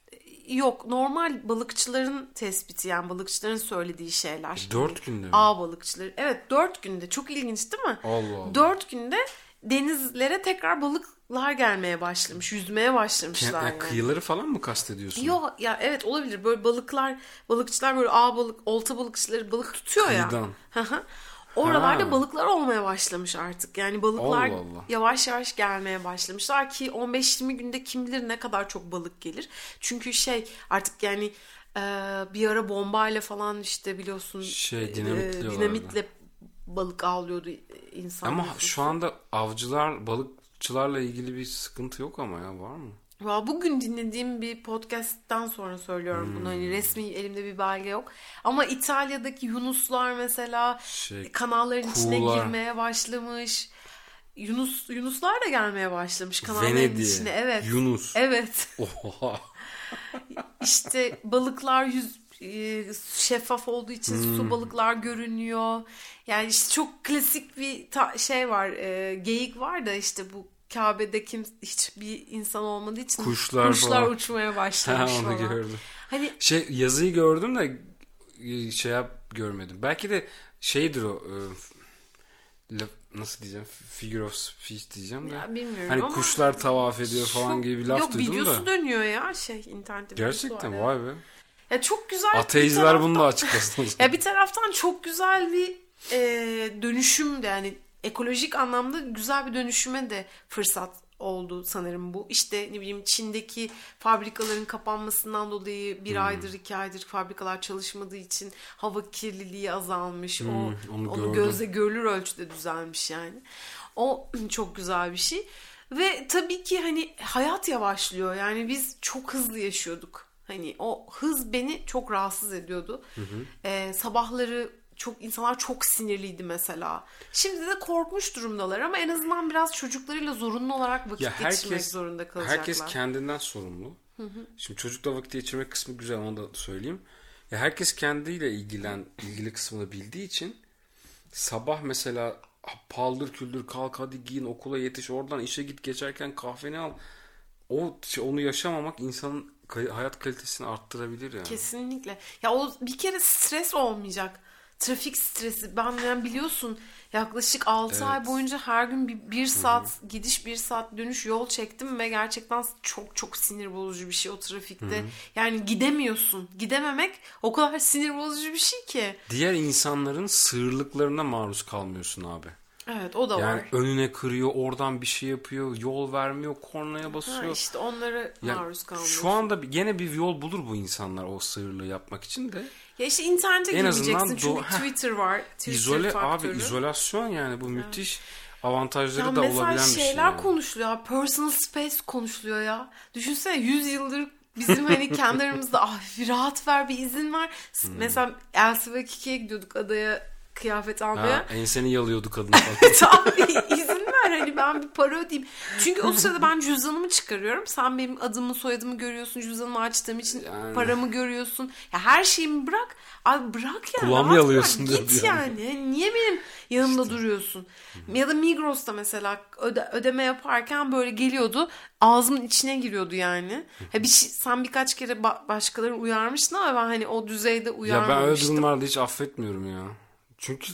A: Yok normal balıkçıların tespiti yani balıkçıların söylediği şeyler.
B: Dört günde mi?
A: Ağ balıkçıları. Evet dört günde çok ilginç değil mi?
B: Allah Allah.
A: Dört günde denizlere tekrar balıklar gelmeye başlamış. Yüzmeye başlamışlar
B: Yani
A: yani.
B: Kıyıları falan mı kastediyorsun?
A: Yok ya evet olabilir böyle balıklar balıkçılar böyle ağ balık olta balıkçıları balık tutuyor ya.
B: Kıyıdan.
A: Oralarda
B: Ha.
A: balıklar olmaya başlamış artık. Yani balıklar
B: Allah Allah.
A: yavaş yavaş gelmeye başlamışlar ki 15-20 günde kim bilir ne kadar çok balık gelir. Çünkü şey artık yani e, bir ara bombayla falan işte biliyorsun
B: Şey,
A: e,
B: dinamitliyorlardı.
A: dinamitle balık avlıyordu insan.
B: Ama
A: nüfusu.
B: şu anda avcılar, balıkçılarla ilgili bir sıkıntı yok ama ya var mı?
A: Bugün dinlediğim bir podcast'ten sonra söylüyorum bunu.
B: Hmm.
A: Hani resmi elimde bir belge yok. Ama İtalya'daki Yunuslar mesela
B: Şey,
A: kanalların içine
B: kuğular.
A: girmeye başlamış. Yunus Yunuslar da gelmeye başlamış kanalların
B: Venedik'e.
A: içine. Evet.
B: Yunus.
A: Evet.
B: Oha.
A: İşte balıklar yüz e, şeffaf olduğu için su balıklar görünüyor. Yani işte çok klasik bir ta- şey var. e, geyik var da işte bu Kabe'de kim hiçbir insan olmadığı için
B: Kuşlar
A: kuşlar
B: falan.
A: uçmaya
B: Ha,
A: başlamış
B: onu
A: falan.
B: gördüm.
A: Hani
B: Şey yazıyı gördüm de e, şey yap görmedim. Belki de şeydir o e, nasıl diyeceğim? Figure of speech diyeceğim de.
A: ya bilmiyorum
B: Hani
A: ama
B: kuşlar tavaf ediyor falan gibi bir laf
A: Yok
B: duydum
A: videosu
B: da.
A: dönüyor ya şey internette. videosu
B: Gerçekten
A: var.
B: vay be.
A: Ya çok güzel. taraftan-
B: bunu da açıklasın.
A: Ya bir taraftan çok güzel bir e, dönüşüm de yani ekolojik anlamda güzel bir dönüşüme de fırsat oldu sanırım bu. İşte ne bileyim Çin'deki fabrikaların kapanmasından dolayı bir aydır iki aydır fabrikalar çalışmadığı için hava kirliliği azalmış. o
B: onu
A: onu
B: gördüm.
A: gözle görülür ölçüde düzelmiş yani. O çok güzel bir şey. Ve tabii ki hani hayat yavaşlıyor. Yani biz çok hızlı yaşıyorduk. Hani o hız beni çok rahatsız ediyordu. Ee, sabahları çok insanlar çok sinirliydi mesela. Şimdi de korkmuş durumdalar ama en azından biraz çocuklarıyla zorunlu olarak vakit
B: Ya
A: geçirmek
B: herkes
A: zorunda kalacaklar.
B: herkes kendinden sorumlu. Şimdi çocukla vakit geçirmek kısmı güzel onu da söyleyeyim. Ya herkes kendiyle ilgilen ilgili kısmını bildiği için sabah mesela paldır küldür kalk hadi giyin okula yetiş oradan işe git geçerken kahveni al. O onu yaşamamak insanın hayat kalitesini arttırabilir yani.
A: Kesinlikle. Ya o bir kere stres olmayacak. Trafik stresi. Ben yani biliyorsun yaklaşık 6 ay boyunca her gün bir, bir saat gidiş bir saat dönüş yol çektim ve gerçekten çok çok sinir bozucu bir şey o trafikte. Yani gidemiyorsun. Gidememek o kadar sinir bozucu bir şey ki.
B: Diğer insanların sığırlıklarına maruz kalmıyorsun abi.
A: Evet o da
B: Yani
A: var.
B: önüne kırıyor, oradan bir şey yapıyor, yol vermiyor, kornaya
A: Ha,
B: basıyor.
A: işte onlara
B: Yani
A: maruz kalmıyorsun.
B: şu anda gene bir yol bulur bu insanlar o sığırlığı yapmak için de.
A: Ya işte internete
B: En
A: girmeyeceksin çünkü
B: do-.
A: Twitter var. Twitter
B: İzole
A: faktörü.
B: abi izolasyon yani bu müthiş avantajları
A: Ya
B: da
A: mesela
B: olabilen bir şey.
A: şeyler
B: yani.
A: konuşuluyor. Personal space konuşuluyor ya. Düşünsene 100 yıldır bizim hani kendi aramızda ah bir rahat ver bir izin ver.
B: Hmm.
A: Mesela Elsa ve Kiki'ye gidiyorduk adaya kıyafet almaya.
B: Ha, enseni yalıyordu kadın falan.
A: Tabii izin ver hani ben bir para ödeyeyim. Çünkü o sırada ben cüzdanımı çıkarıyorum. Sen benim adımı soyadımı görüyorsun. Cüzdanımı açtığım için
B: Yani.
A: paramı görüyorsun. Ya her şeyimi bırak. Abi bırak yani.
B: Kulağımı yalıyorsun
A: bırak. Git yani. Yani Niye benim yanımda duruyorsun? Ya da Migros'ta mesela öde, ödeme yaparken böyle geliyordu. Ağzımın içine giriyordu yani. Ha bir şey, sen birkaç kere ba- başkalarını uyarmıştın ama ben hani o düzeyde
B: ya ben öyle
A: uyarmamıştım.
B: durumlarda hiç affetmiyorum ya. Çünkü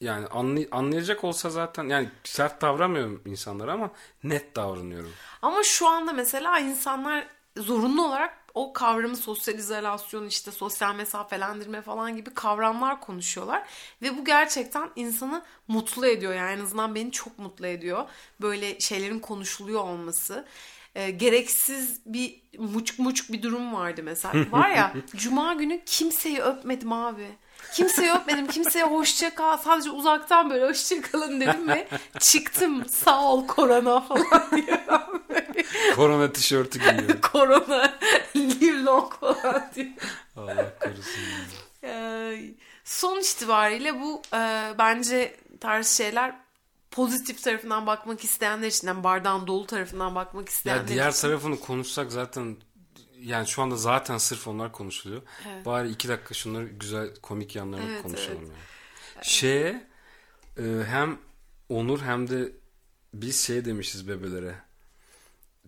B: yani anlay- anlayacak olsa zaten yani sert davranmıyorum insanlara ama net davranıyorum.
A: Ama şu anda mesela insanlar zorunlu olarak o kavramı sosyal izolasyon işte sosyal mesafelendirme falan gibi kavramlar konuşuyorlar. Ve bu gerçekten insanı mutlu ediyor yani en azından beni çok mutlu ediyor. Böyle şeylerin konuşuluyor olması. Ee, gereksiz bir muçuk muçuk bir durum vardı mesela. Var ya cuma günü kimseyi öpmedim abi. Kimseyi öpmedim. Kimseye hoşça kal. Sadece uzaktan böyle hoşça kalın dedim ve çıktım. Sağ ol korona falan diye.
B: Korona tişörtü giyiyorum.
A: korona live long falan diye.
B: Allah korusun.
A: Ee, sonuç itibariyle bu e, bence tarz şeyler pozitif tarafından bakmak isteyenler için yani bardağın dolu tarafından bakmak isteyenler
B: Ya diğer
A: için.
B: tarafını konuşsak zaten yani şu anda zaten sırf onlar konuşuluyor. Bari iki dakika şunları güzel komik yanlarını
A: Evet,
B: konuşalım
A: evet.
B: yani. Şeye e, hem Onur hem de biz şey demişiz bebelere.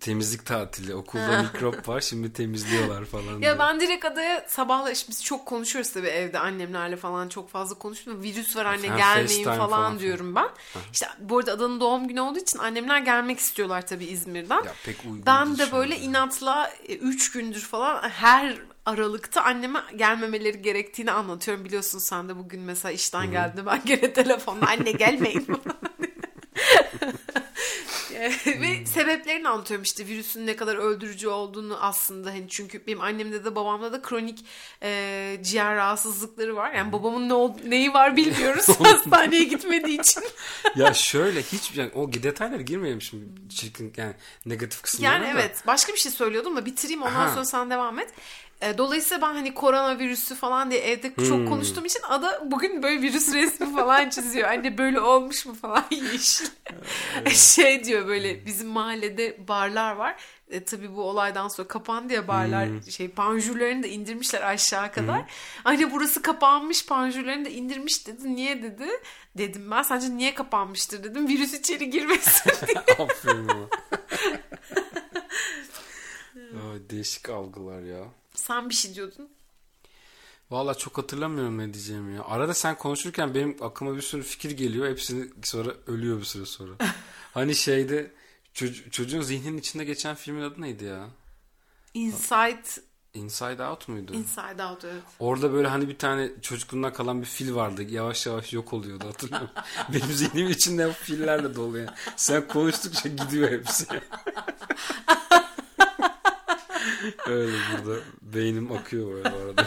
B: Temizlik tatili. Okulda mikrop var şimdi temizliyorlar falan.
A: Ya ben direkt adaya sabahla işte biz çok konuşuyoruz tabii evde annemlerle falan çok fazla konuşmuyoruz. Virüs var anne
B: Ha,
A: gelmeyin falan,
B: falan.
A: diyorum ben. İşte bu arada adanın doğum günü olduğu için annemler gelmek istiyorlar tabii İzmir'den.
B: Ya pek uygun
A: Ben de böyle
B: anda.
A: inatla 3 gündür falan her aralıkta anneme gelmemeleri gerektiğini anlatıyorum. Biliyorsun sen de bugün mesela işten geldi ben gene telefonla anne gelmeyin falan. Ve sebeplerini anlatıyorum işte virüsün ne kadar öldürücü olduğunu aslında hani çünkü benim annemde de babamda da kronik e, ciğer rahatsızlıkları var. Yani babamın ne ol- neyi var bilmiyoruz hastaneye gitmediği için.
B: ya şöyle hiç yani o detaylara girmeyelim şimdi çirkin yani negatif kısımlarına
A: Yani
B: da.
A: evet başka bir şey söylüyordum da bitireyim ondan
B: Aha.
A: sonra sen devam et. E, Dolayısıyla ben hani koronavirüsü falan diye evde
B: Hmm.
A: çok konuştuğum için ada bugün böyle virüs resmi falan çiziyor. Anne böyle olmuş mu falan yeşil. şey diyor böyle bizim mahallede barlar var. E, tabii bu olaydan sonra kapandı ya barlar şey panjurlarını da indirmişler aşağı kadar. Hani burası kapanmış panjurlarını da indirmiş dedi. Niye dedi? Dedim ben sence niye kapanmıştır dedim. Virüs içeri girmesin diye.
B: Aferin. Ay, değişik algılar ya.
A: Sen bir şey diyordun.
B: Valla çok hatırlamıyorum ne diyeceğimi ya. Arada sen konuşurken benim aklıma bir sürü fikir geliyor. Hepsini sonra ölüyor bir süre sonra. hani şeyde çoc- çocuğun zihninin içinde geçen filmin adı neydi ya?
A: Inside
B: Inside Out muydu?
A: Inside Out evet.
B: Orada böyle hani bir tane çocukluğundan kalan bir fil vardı. Yavaş yavaş yok oluyordu hatırlıyor musun? Benim zihnim içinde fillerle dolu yani. Sen konuştukça gidiyor hepsi. Öyle burada beynim akıyor böyle arada.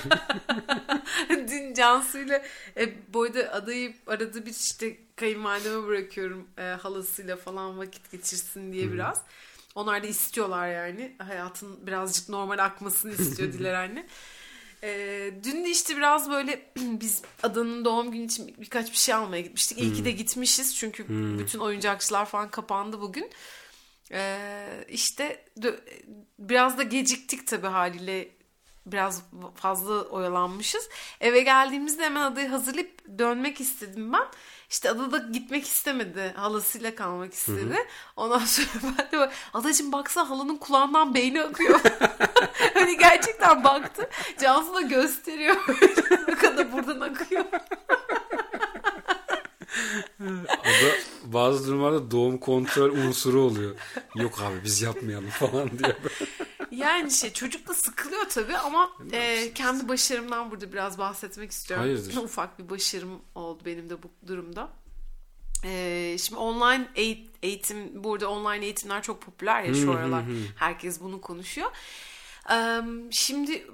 A: Dün Cansu'yla e, boyda adayı aradı bir işte kayınvalideme bırakıyorum e, halasıyla falan vakit geçirsin diye biraz. Onlar da istiyorlar yani. Hayatın birazcık normal akmasını istiyor Diler anne. E, dün de işte biraz böyle biz adanın doğum günü için birkaç bir şey almaya gitmiştik. İyi ki de gitmişiz çünkü bütün oyuncakçılar falan kapandı bugün. Ee, işte biraz da geciktik tabii haliyle biraz fazla oyalanmışız. Eve geldiğimizde hemen adayı hazırlayıp dönmek istedim ben. İşte ada da gitmek istemedi. Halasıyla kalmak istedi. Ondan sonra ben de böyle, adacım baksana halanın kulağından beyni akıyor. hani gerçekten baktı. Cansu da gösteriyor. ne kadar buradan akıyor.
B: Ada bazı durumlarda doğum kontrol unsuru oluyor. Yok abi biz yapmayalım falan diye.
A: Yani şey çocuk da sıkılıyor tabii ama e, kendi başarımdan burada biraz bahsetmek istiyorum.
B: Hayırdır?
A: Ufak bir başarım oldu benim de bu durumda. E, şimdi online eğit- eğitim, burada online eğitimler çok popüler ya şu aralar. Herkes bunu konuşuyor. E, şimdi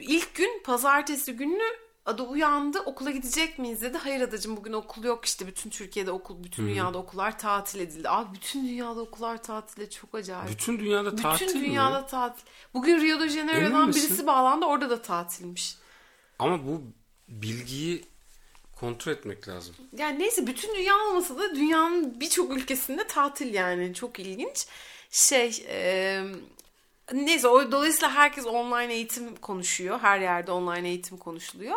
A: ilk gün pazartesi günü Ada uyandı okula gidecek miyiz dedi. Hayır adacığım bugün okul yok işte bütün Türkiye'de okul bütün dünyada okullar tatil edildi. Abi bütün dünyada okullar tatile çok acayip.
B: Bütün dünyada tatil
A: Bütün
B: mi?
A: dünyada tatil. Bugün Rio de Janeiro'dan birisi bağlandı orada da tatilmiş.
B: Ama bu bilgiyi kontrol etmek lazım.
A: Yani neyse bütün dünya olmasa da dünyanın birçok ülkesinde tatil yani çok ilginç. Şey e, neyse o dolayısıyla herkes online eğitim konuşuyor. Her yerde online eğitim konuşuluyor.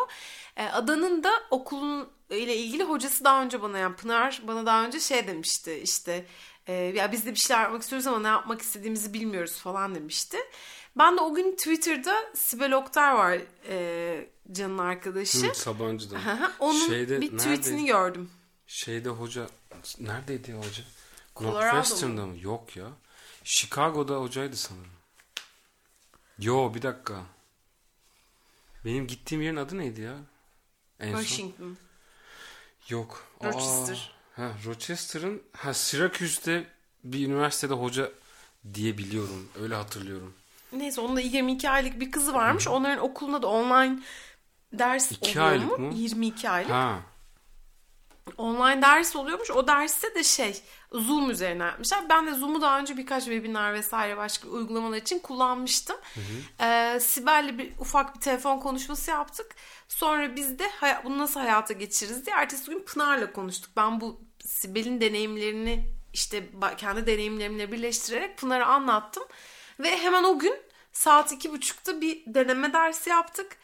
A: E, adanın da okulun ile ilgili hocası daha önce bana yani Pınar bana daha önce şey demişti işte e, ya biz de bir şeyler yapmak istiyoruz ama ne yapmak istediğimizi bilmiyoruz falan demişti. Ben de o gün Twitter'da Sibel Oktar var e, Can'ın arkadaşı.
B: Hı, Sabancı'dan.
A: Onun
B: Şeyde,
A: bir
B: nerede?
A: tweetini gördüm.
B: Şeyde hoca neredeydi hoca?
A: Colorado
B: Northwestern'da mı? Yok ya. Chicago'da hocaydı sanırım. Yo bir dakika. Benim gittiğim yerin adı neydi ya? En son.
A: Washington.
B: Yok. Aa,
A: Rochester.
B: ha, Rochester'ın ha Syracuse'de bir üniversitede hoca diye biliyorum. Öyle hatırlıyorum.
A: Neyse onun da 22 aylık bir kızı varmış. Onların okulunda da online ders
B: İki
A: oluyor
B: aylık
A: mu?
B: mı?
A: 22 aylık.
B: Ha.
A: Online ders oluyormuş. O derste de şey Zoom üzerine yapmışlar. Ben de Zoom'u daha önce birkaç webinar vesaire başka uygulamalar için kullanmıştım. Ee, Sibel'le bir ufak bir telefon konuşması yaptık. Sonra biz de bunu nasıl hayata geçiririz diye ertesi gün Pınar'la konuştuk. Ben bu Sibel'in deneyimlerini işte kendi deneyimlerimle birleştirerek Pınar'a anlattım. Ve hemen o gün saat iki buçukta bir deneme dersi yaptık.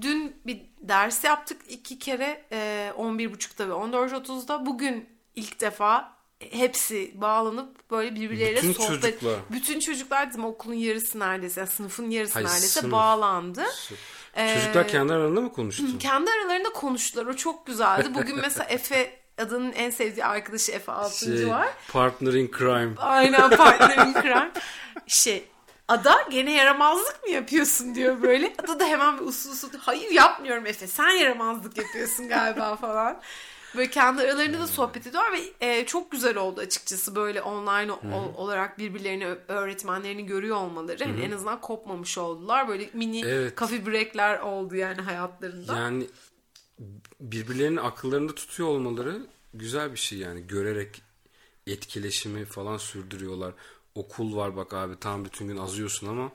A: Dün bir ders yaptık iki kere e, 11.30'da ve 14.30'da. Bugün ilk defa hepsi bağlanıp böyle birbirleriyle
B: Bütün
A: sohbet.
B: çocuklar.
A: Bütün çocuklar dedim okulun yarısı neredeyse, yani sınıfın yarısı
B: Hayır,
A: neredeyse
B: sınıf.
A: bağlandı. Ee,
B: Çocuklar kendi aralarında mı konuştu?
A: Kendi aralarında konuştular. O çok güzeldi. Bugün mesela Efe adının en sevdiği arkadaşı Efe Altıncı
B: Şey,
A: var.
B: partner in crime.
A: Aynen partnerin kıran. Şey Ada gene yaramazlık mı yapıyorsun diyor böyle. Ada da hemen bir usul usul hayır yapmıyorum Efe sen yaramazlık yapıyorsun galiba falan. Böyle kendi aralarında da sohbet ediyorlar ve e, çok güzel oldu açıkçası böyle online o- olarak birbirlerini öğretmenlerini görüyor olmaları. Hani en azından kopmamış oldular. Böyle mini
B: Evet.
A: coffee breakler oldu yani hayatlarında.
B: Yani birbirlerinin akıllarında tutuyor olmaları güzel bir şey yani. Görerek etkileşimi falan sürdürüyorlar. Okul var bak abi tam bütün gün azıyorsun ama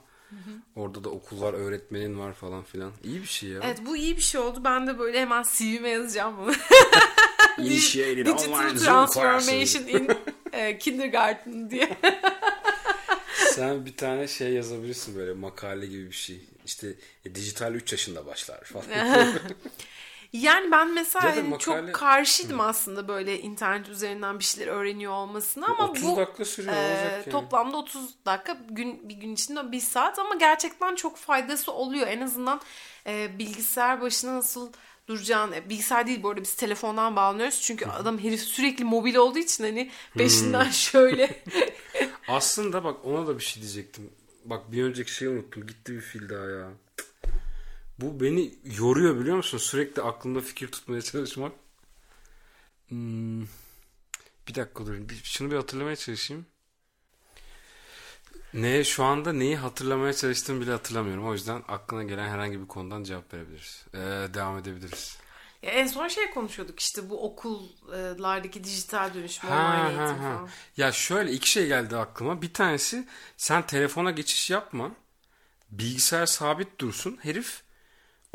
B: orada da okul var, öğretmenin var falan filan. İyi bir şey ya.
A: Evet bu iyi bir şey oldu. Ben de böyle hemen CV'me yazacağım bunu.
B: Initiated
A: Digital
B: online Zoom
A: transformation in e, kindergarten diye.
B: Sen bir tane şey yazabilirsin böyle makale gibi bir şey. İşte e, dijital 3 yaşında başlar falan.
A: Yani ben mesela
B: Zaten
A: hani
B: makale-
A: çok karşıydım aslında böyle internet üzerinden bir şeyler öğreniyor olmasına ama
B: 30
A: bu
B: dakika sürüyor
A: e,
B: olacak yani.
A: toplamda 30 dakika gün bir gün içinde bir saat ama gerçekten çok faydası oluyor. En azından e, bilgisayar başına nasıl duracağını e, bilgisayar değil bu arada biz telefondan bağlanıyoruz çünkü adam herif sürekli mobil olduğu için hani peşinden
B: Hmm.
A: şöyle
B: Aslında bak ona da bir şey diyecektim. Bak bir önceki şeyi unuttum. Gitti bir fil daha ya. Bu beni yoruyor biliyor musun? Sürekli aklımda fikir tutmaya çalışmak. Hmm. Bir dakika dur. Bir- Şunu bir hatırlamaya çalışayım. Ne şu anda neyi hatırlamaya çalıştığımı bile hatırlamıyorum. O yüzden aklına gelen herhangi bir konudan cevap verebiliriz. Ee, devam edebiliriz.
A: Ya en son şey konuşuyorduk işte bu okullardaki dijital dönüşüm
B: Ha,
A: online
B: ha,
A: eğitim
B: ha.
A: falan.
B: Ya şöyle iki şey geldi aklıma. Bir tanesi sen telefona geçiş yapma. Bilgisayar sabit dursun. Herif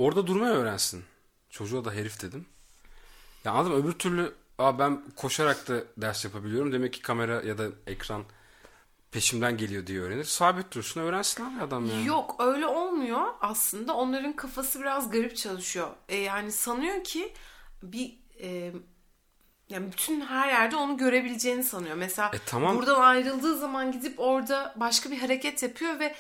B: orada durmayı öğrensin. Çocuğa da herif dedim. Ya anladın mı? Öbür türlü Aa, ben koşarak da ders yapabiliyorum. Demek ki kamera ya da ekran peşimden geliyor diye öğrenir. Sabit dursun öğrensin abi adam yani.
A: Yok öyle olmuyor aslında onların kafası biraz garip çalışıyor. E, yani sanıyor ki bir e, yani bütün her yerde onu görebileceğini sanıyor. Mesela
B: E, tamam.
A: buradan ayrıldığı zaman gidip orada başka bir hareket yapıyor ve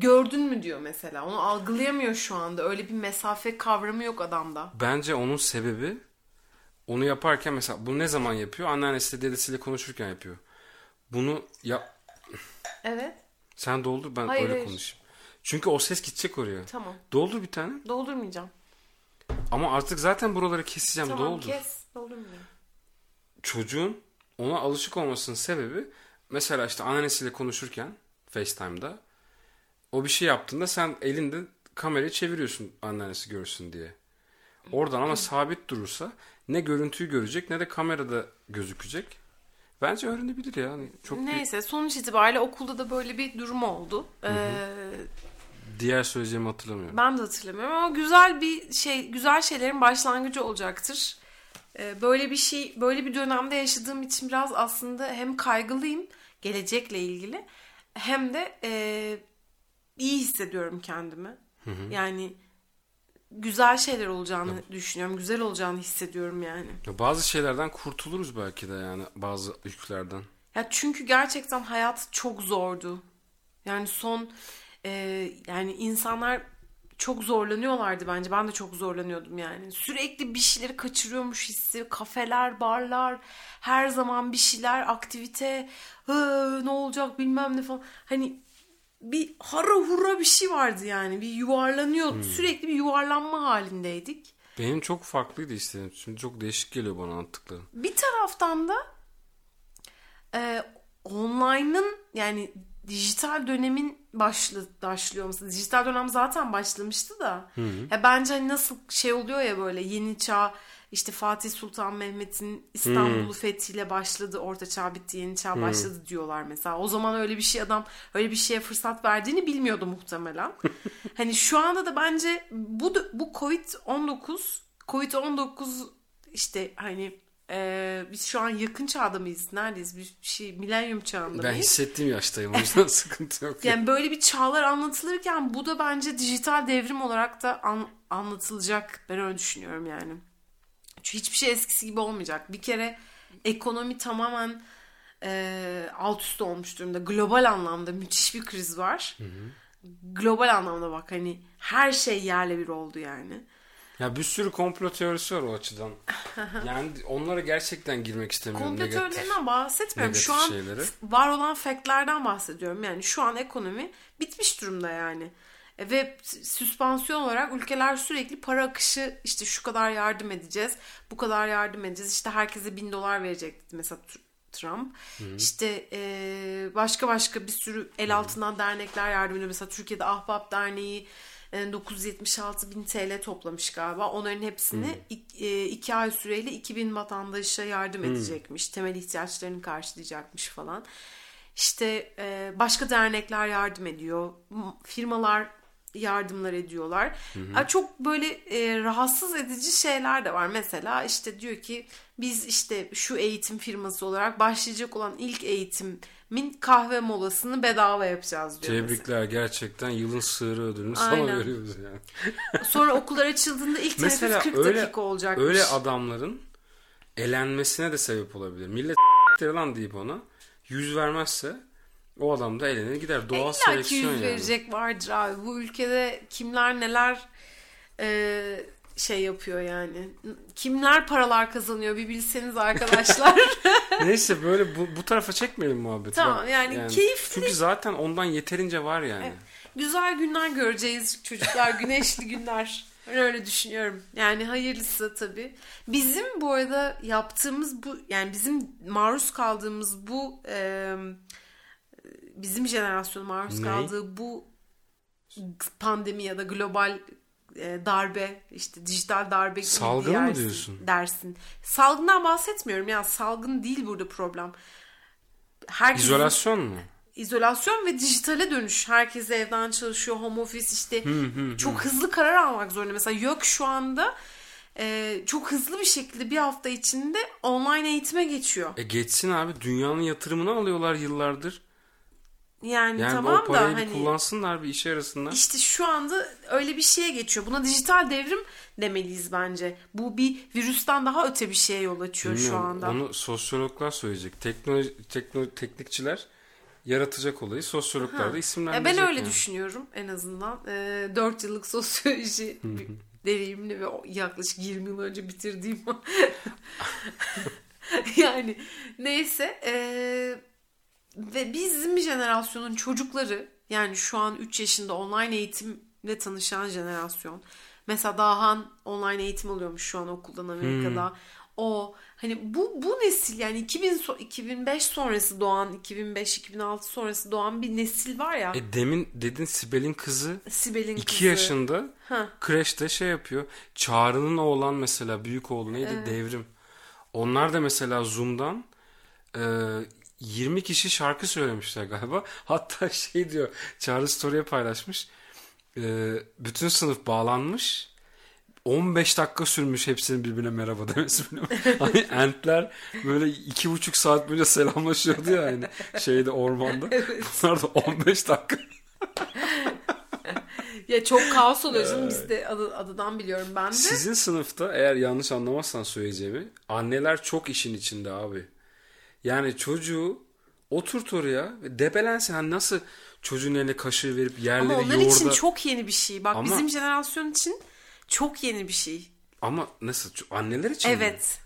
A: gördün mü diyor mesela. Onu algılayamıyor şu anda. Öyle bir mesafe kavramı yok adamda.
B: Bence onun sebebi onu yaparken mesela bunu ne zaman yapıyor? Anneannesiyle dedesiyle konuşurken yapıyor. Bunu ya
A: Evet.
B: Sen doldur ben
A: Hayır,
B: öyle
A: hayır.
B: konuşayım. Çünkü o ses gidecek oraya.
A: Tamam.
B: Doldur bir tane.
A: Doldurmayacağım.
B: Ama artık zaten buraları keseceğim.
A: Tamam
B: doldur.
A: kes. Doldurmayacağım.
B: Çocuğun ona alışık olmasının sebebi mesela işte annesiyle konuşurken FaceTime'da o bir şey yaptığında sen elinde kamerayı çeviriyorsun annesi görsün diye. Oradan ama sabit durursa ne görüntüyü görecek ne de kamerada gözükecek. Bence öğrenebilir ya. Hani çok
A: Neyse sonuç itibariyle okulda da böyle bir durum oldu. Ee,
B: diğer söyleyeceğimi hatırlamıyorum.
A: Ben de hatırlamıyorum ama güzel bir şey, güzel şeylerin başlangıcı olacaktır. Ee, böyle bir şey, böyle bir dönemde yaşadığım için biraz aslında hem kaygılıyım gelecekle ilgili hem de e, iyi hissediyorum kendimi. Yani güzel şeyler olacağını düşünüyorum, güzel olacağını hissediyorum yani.
B: Ya Bazı şeylerden kurtuluruz belki de yani bazı yüklerden.
A: Ya çünkü gerçekten hayat çok zordu. Yani son e, yani insanlar çok zorlanıyorlardı bence. Ben de çok zorlanıyordum yani. Sürekli bir şeyleri kaçırıyormuş hissi. Kafeler, barlar, her zaman bir şeyler, aktivite, hı, ne olacak bilmem ne falan. Hani bir hara hurra bir şey vardı yani. Bir yuvarlanıyorduk. Sürekli bir yuvarlanma halindeydik.
B: Benim çok farklıydı istedim. Şimdi çok değişik geliyor bana anlattıkların.
A: Bir taraftan da e, online'ın yani dijital dönemin başlı, başlıyor musun? Dijital dönem zaten başlamıştı da. Ya bence hani nasıl şey oluyor ya böyle yeni çağ işte Fatih Sultan Mehmet'in İstanbul'u fethiyle başladı, orta çağ bitti, yeni çağ başladı diyorlar mesela. O zaman öyle bir şey adam öyle bir şeye fırsat verdiğini bilmiyordu muhtemelen. hani şu anda da bence bu bu Covid-19 Covid-19 işte hani e, biz şu an yakın çağda mıyız? Neredeyiz? Bir şey milenyum çağında
B: Ben
A: mıyız?
B: hissettiğim yaştayım o yüzden sıkıntı yok.
A: Yani böyle bir çağlar anlatılırken bu da bence dijital devrim olarak da an- anlatılacak. Ben öyle düşünüyorum yani. Hiçbir şey eskisi gibi olmayacak. Bir kere ekonomi tamamen e, alt üst olmuş durumda. Global anlamda müthiş bir kriz var. Global anlamda bak hani her şey yerle bir oldu yani.
B: Ya bir sürü komplo teorisi var o açıdan. Yani onlara gerçekten girmek istemiyorum.
A: Komplo
B: negatif.
A: teorilerinden bahsetmiyorum. Şu an
B: şeyleri.
A: var olan faktlerden bahsediyorum. Yani şu an ekonomi bitmiş durumda yani. E, Ve süspansiyon olarak ülkeler sürekli para akışı işte şu kadar yardım edeceğiz, bu kadar yardım edeceğiz. İşte herkese bin dolar verecekti mesela Tr- Trump. İşte e, başka başka bir sürü el altından dernekler yardım ediyor. Mesela Türkiye'de Ahbap Derneği e, 976 bin TL toplamış galiba. Onların hepsini ik- e, iki ay süreyle 2000 vatandaşa yardım edecekmiş. Temel ihtiyaçlarını karşılayacakmış falan. İşte e, başka dernekler yardım ediyor. Firmalar yardımlar ediyorlar. Hı Çok böyle e, rahatsız edici şeyler de var. Mesela işte diyor ki biz işte şu eğitim firması olarak başlayacak olan ilk eğitimin kahve molasını bedava yapacağız diyor.
B: Tebrikler mesela. gerçekten yılın sığırı ödülünü Aynen. sana veriyoruz yani.
A: Sonra okullar açıldığında ilk teneffüs 40 öyle, dakika olacakmış.
B: Öyle adamların elenmesine de sebep olabilir. Millet lan deyip ona yüz vermezse o adam da elenir gider. Doğal e, seleksiyon
A: yani. verecek vardır abi. Bu ülkede kimler neler e, şey yapıyor yani. Kimler paralar kazanıyor bir bilseniz arkadaşlar.
B: Neyse böyle bu, bu tarafa çekmeyelim muhabbeti.
A: Tamam yani, yani keyifli.
B: Çünkü zaten ondan yeterince var yani. Evet.
A: Güzel günler göreceğiz çocuklar. Güneşli günler. Ben öyle düşünüyorum. Yani hayırlısı tabii. Bizim bu arada yaptığımız bu yani bizim maruz kaldığımız bu e, bizim jenerasyon maruz ne? kaldığı bu pandemi ya da global e, darbe işte dijital darbe gibi
B: Salgını mı diyorsun?
A: Dersin. Salgından bahsetmiyorum ya salgın değil burada problem.
B: Herkesin, İzolasyon mu?
A: izolasyon ve dijitale dönüş. Herkes evden çalışıyor, home office işte çok hızlı karar almak zorunda. Mesela YÖK şu anda e, çok hızlı bir şekilde bir hafta içinde online eğitime geçiyor.
B: E geçsin abi dünyanın yatırımını alıyorlar yıllardır.
A: Yani, yani tamam o da hani
B: kullansınlar bir işe yarasınlar.
A: İşte şu anda öyle bir şeye geçiyor. Buna dijital devrim demeliyiz bence. Bu bir virüsten daha öte bir şeye yol açıyor Bilmiyorum, şu anda.
B: Onu sosyologlar söyleyecek. Teknoloji, tekno, teknikçiler yaratacak olayı sosyologlar da isimlendirecek.
A: ben öyle yani. düşünüyorum en azından. E, 4 yıllık sosyoloji deneyimli ve yaklaşık 20 yıl önce bitirdiğim yani neyse e, ve bizim jenerasyonun çocukları yani şu an 3 yaşında online eğitimle tanışan jenerasyon mesela Dahan online eğitim alıyormuş şu an okuldan Amerika'da. Hmm. O hani bu bu nesil yani 2000 2005 sonrası doğan 2005 2006 sonrası doğan bir nesil var ya.
B: E demin dedin Sibel'in kızı
A: Sibel'in
B: 2 kızı. yaşında kreşte şey yapıyor. Çağrı'nın oğlan mesela büyük oğlu neydi? Evet. Devrim. Onlar da mesela Zoom'dan e, 20 kişi şarkı söylemişler galiba. Hatta şey diyor Çağrı Story'e paylaşmış. E, bütün sınıf bağlanmış 15 dakika sürmüş hepsinin birbirine merhaba demesi. hani entler böyle iki buçuk saat boyunca selamlaşıyordu ya yani şeyde ormanda. Evet. Bunlar da 15 dakika.
A: ya çok kaos oluyor canım biz de adı, adıdan biliyorum ben de.
B: Sizin sınıfta eğer yanlış anlamazsan söyleyeceğimi anneler çok işin içinde abi. Yani çocuğu oturt oraya debelensin. Hani nasıl çocuğun eline kaşığı verip yerleri
A: Ama onlar
B: yoğurda...
A: için çok yeni bir şey. Bak Ama... bizim jenerasyon için çok yeni bir şey.
B: Ama nasıl? Anneler için
A: Evet.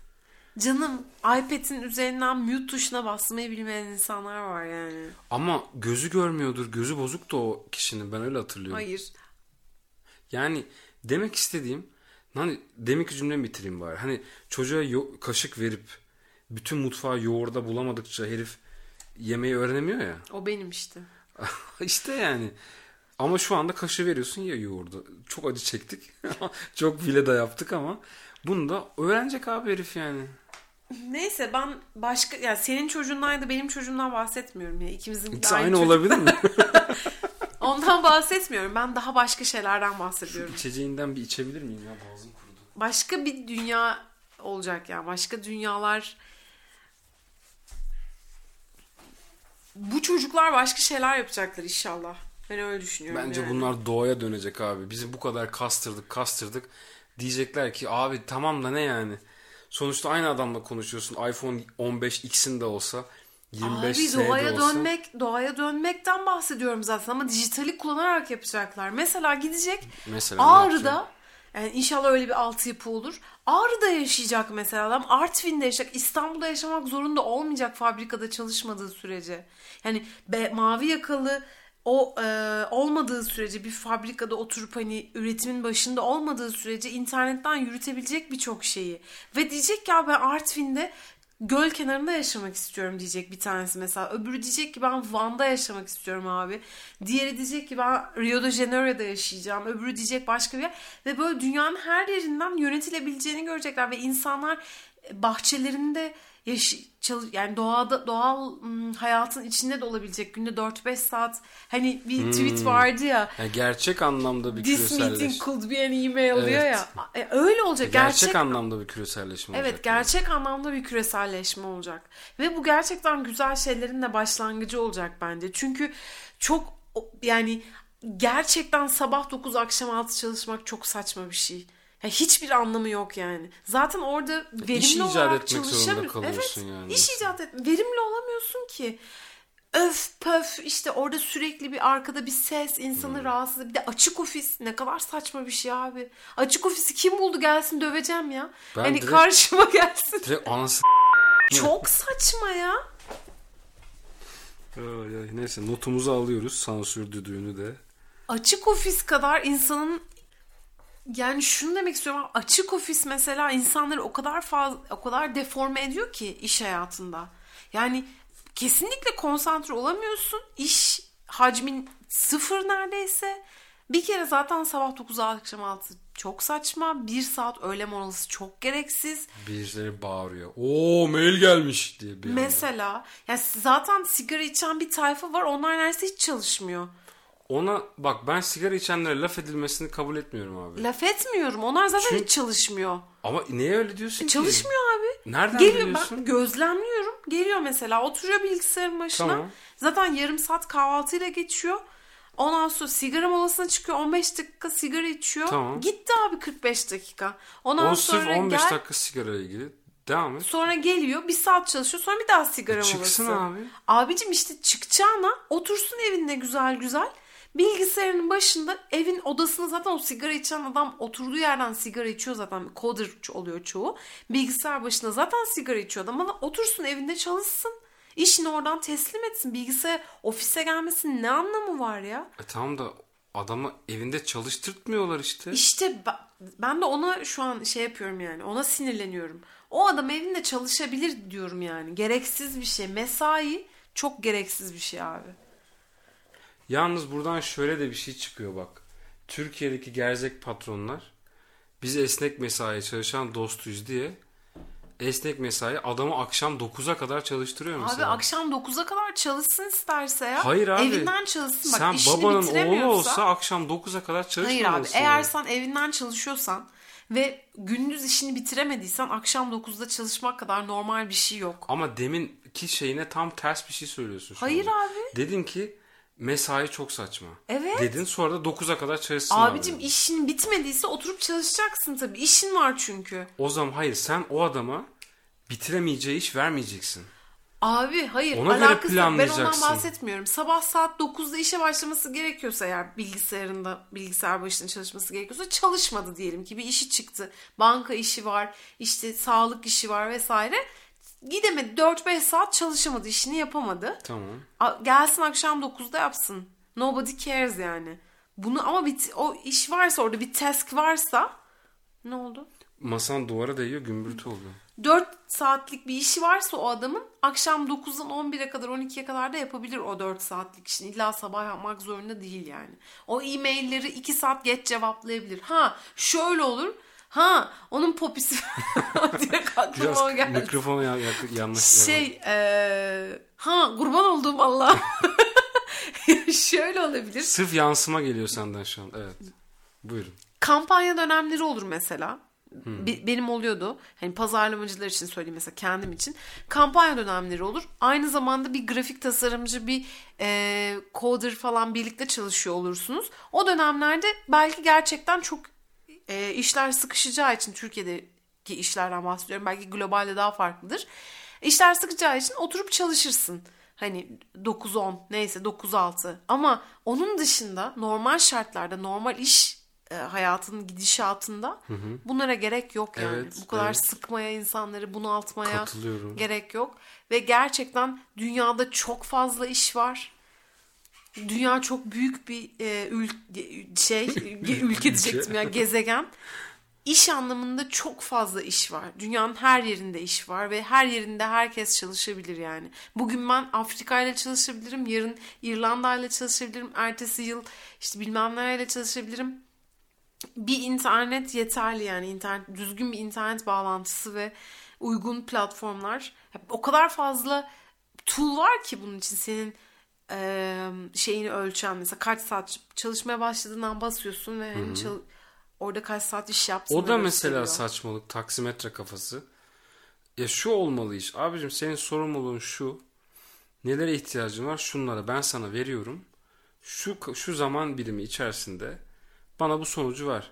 A: Mi? Canım iPad'in üzerinden mute tuşuna basmayı bilmeyen insanlar var yani.
B: Ama gözü görmüyordur. Gözü bozuk da o kişinin. Ben öyle hatırlıyorum.
A: Hayır.
B: Yani demek istediğim hani demek ki cümlemi bitireyim bari. Hani çocuğa yo- kaşık verip bütün mutfağı yoğurda bulamadıkça herif yemeği öğrenemiyor ya.
A: O benim işte.
B: İşte yani. Ama şu anda kaşı veriyorsun ya yoğurdu. Çok acı çektik. Çok bile de yaptık ama bunu da öğrenecek abi herif yani.
A: Neyse ben başka yani senin çocuğundan da benim çocuğumdan bahsetmiyorum ya. İkimizin
B: İkisi aynı, aynı olabilir mi?
A: Ondan bahsetmiyorum. Ben daha başka şeylerden bahsediyorum.
B: Şu içeceğinden bir içebilir miyim ya? Boğazım kurudu.
A: Başka bir dünya olacak yani. Başka dünyalar bu çocuklar başka şeyler yapacaklar inşallah. Ben öyle düşünüyorum.
B: Bence
A: yani.
B: bunlar doğaya dönecek abi. Bizi bu kadar kastırdık kastırdık. Diyecekler ki abi tamam da ne yani. Sonuçta aynı adamla konuşuyorsun. iPhone 15 X'in de olsa 25 Abi
A: doğaya
B: olsa...
A: dönmek, doğaya dönmekten bahsediyorum zaten ama dijitali kullanarak yapacaklar. Mesela gidecek Mesela Ağrı'da yani inşallah öyle bir altyapı olur. Ağrı'da yaşayacak mesela adam. Artvin'de yaşayacak. İstanbul'da yaşamak zorunda olmayacak fabrikada çalışmadığı sürece. Yani be, mavi yakalı o e, olmadığı sürece bir fabrikada oturup hani üretimin başında olmadığı sürece internetten yürütebilecek birçok şeyi. Ve diyecek ki ya ben Artvin'de göl kenarında yaşamak istiyorum diyecek bir tanesi mesela. Öbürü diyecek ki ben Van'da yaşamak istiyorum abi. Diğeri diyecek ki ben Rio de Janeiro'da yaşayacağım. Öbürü diyecek başka bir yer. Ve böyle dünyanın her yerinden yönetilebileceğini görecekler. Ve insanlar bahçelerinde yaş yani doğada doğal hayatın içinde de olabilecek günde 4-5 saat hani bir
B: Hmm.
A: tweet vardı ya
B: Yani gerçek anlamda bir
A: This meeting
B: küreselleşme.
A: could be an email diyor
B: Evet.
A: ya. E, öyle olacak.
B: Gerçek,
A: Gerçek,
B: anlamda bir küreselleşme
A: Evet
B: olacak. yani.
A: gerçek anlamda bir küreselleşme olacak. Ve bu gerçekten güzel şeylerin de başlangıcı olacak bence. Çünkü çok yani gerçekten sabah 9 akşam 6 çalışmak çok saçma bir şey. Ya hiçbir anlamı yok yani. Zaten orada verimli
B: İş
A: olarak çalışamıyorsun. evet,
B: yani.
A: iş icat et. Verimli olamıyorsun ki. Öf pöf işte orada sürekli bir arkada bir ses
B: Hmm.
A: insanı rahatsız. Bir de açık ofis ne kadar saçma bir şey abi. Açık ofisi kim buldu gelsin döveceğim ya.
B: Ben
A: hani
B: direkt-
A: karşıma gelsin.
B: Direkt anası
A: Çok saçma ya.
B: Neyse notumuzu alıyoruz sansür düdüğünü de.
A: Açık ofis kadar insanın yani şunu demek istiyorum açık ofis mesela insanları o kadar fazla o kadar deforme ediyor ki iş hayatında. Yani kesinlikle konsantre olamıyorsun. İş hacmin sıfır neredeyse. Bir kere zaten sabah 9 akşam 6 çok saçma. Bir saat öğle molası çok gereksiz.
B: Birileri bağırıyor. Oo mail gelmiş diye bir anda.
A: Mesela yani zaten sigara içen bir tayfa var. Onlar neredeyse hiç çalışmıyor.
B: Ona bak ben sigara içenlere laf edilmesini kabul etmiyorum abi.
A: Laf etmiyorum. Onlar zaten
B: Çünkü-
A: hiç çalışmıyor.
B: Ama niye öyle diyorsun ki?
A: Çalışmıyor abi.
B: Nereden
A: Geliyor
B: biliyorsun?
A: ben gözlemliyorum. Geliyor mesela oturuyor bilgisayarın başına.
B: Tamam.
A: Zaten yarım saat kahvaltıyla geçiyor. Ondan sonra sigara molasına çıkıyor. 15 dakika sigara içiyor.
B: Tamam.
A: Gitti abi 45 dakika. Ondan
B: O
A: sonra
B: sırf 15
A: gel,
B: dakika sigara ilgili. Devam et.
A: sonra geliyor bir saat çalışıyor. Sonra bir daha sigara
B: E, çıksın
A: molası.
B: abi.
A: Abicim işte çıkacağına otursun evinde güzel güzel. Bilgisayarının başında evin odasında zaten o sigara içen adam oturduğu yerden sigara içiyor zaten. Coder oluyor çoğu. Bilgisayar başında zaten sigara içiyor adam ama otursun evinde çalışsın. İşini oradan teslim etsin. Bilgisayar ofise gelmesinin ne anlamı var ya?
B: E tamam da adamı evinde çalıştırtmıyorlar işte.
A: İşte ben de ona şu an şey yapıyorum yani. Ona sinirleniyorum. O adam evinde çalışabilir diyorum yani. Gereksiz bir şey. Mesai çok gereksiz bir şey abi.
B: Yalnız buradan şöyle de bir şey çıkıyor bak. Türkiye'deki gerzek patronlar biz esnek mesai çalışan dostuyuz diye esnek mesai adamı akşam 9'a kadar çalıştırıyor mesela.
A: Abi akşam 9'a kadar çalışsın isterse ya.
B: Hayır abi.
A: Evinden çalışsın. Bak
B: Sen
A: işini
B: babanın oğlu olsa akşam 9'a kadar
A: Hayır abi
B: çalışmamalısın.
A: eğer sen evinden çalışıyorsan ve gündüz işini bitiremediysen akşam 9'da çalışmak kadar normal bir şey yok.
B: Ama deminki şeyine tam ters bir şey söylüyorsun şu
A: Hayır
B: anda.
A: abi.
B: Dedin ki mesai çok saçma.
A: Evet.
B: Dedin sonra da 9'a kadar çalışsın
A: Abicim
B: abi.
A: işin bitmediyse oturup çalışacaksın tabii. İşin var çünkü.
B: O zaman hayır sen o adama bitiremeyeceği iş vermeyeceksin.
A: Abi hayır
B: Ona göre
A: alakası yok. Ben ondan
B: planlayacaksın.
A: bahsetmiyorum. Sabah saat 9'da işe başlaması gerekiyorsa eğer bilgisayarında bilgisayar başında çalışması gerekiyorsa çalışmadı diyelim ki bir işi çıktı. Banka işi var, işte sağlık işi var vesaire. Gidemedi 4-5 saat çalışamadı işini yapamadı.
B: Tamam.
A: A- Gelsin akşam 9'da yapsın. Nobody cares yani. Bunu ama bir, o iş varsa orada bir task varsa ne oldu?
B: Masan duvara değiyor gümbürtü oluyor.
A: 4 saatlik bir işi varsa o adamın akşam 9'dan 11'e kadar 12'ye kadar da yapabilir o 4 saatlik işini. İlla sabah yapmak zorunda değil yani. O e-mailleri 2 saat geç cevaplayabilir. Ha şöyle olur. Ha onun popisi diye aklıma o geldi.
B: mikrofonu ya, yak- yanlış.
A: Şey eee, ha kurban olduğum Allah. şöyle olabilir.
B: Sırf yansıma geliyor senden şu an. Evet. Buyurun.
A: kampanya dönemleri olur mesela. Be- benim oluyordu. Hani pazarlamacılar için söyleyeyim mesela kendim için. Kampanya dönemleri olur. Aynı zamanda bir grafik tasarımcı, bir e, coder falan birlikte çalışıyor olursunuz. O dönemlerde belki gerçekten çok e, işler sıkışacağı için Türkiye'deki işlerden bahsediyorum. Belki globalde daha farklıdır. İşler sıkışacağı için oturup çalışırsın. Hani 9-10 neyse 9-6 ama onun dışında normal şartlarda normal iş e, hayatının gidişatında bunlara gerek yok yani.
B: Evet,
A: Bu kadar
B: evet.
A: sıkmaya insanları bunaltmaya gerek yok. Ve gerçekten dünyada çok fazla iş var. Dünya çok büyük bir e, ül- şey ülke diyecektim ya gezegen. İş anlamında çok fazla iş var. Dünyanın her yerinde iş var ve her yerinde herkes çalışabilir yani. Bugün ben Afrika ile çalışabilirim, yarın İrlanda ile çalışabilirim, ertesi yıl işte bilmem nereyle çalışabilirim. Bir internet yeterli yani internet düzgün bir internet bağlantısı ve uygun platformlar. O kadar fazla tool var ki bunun için senin e, şeyini ölçen mesela kaç saat çalışmaya başladığından basıyorsun ve hani çal- orada kaç saat iş yaptın.
B: O da mesela saçmalık taksimetre kafası. Ya şu olmalı iş. Abicim senin sorumluluğun şu. Nelere ihtiyacın var? Şunlara ben sana veriyorum. Şu şu zaman birimi içerisinde bana bu sonucu ver.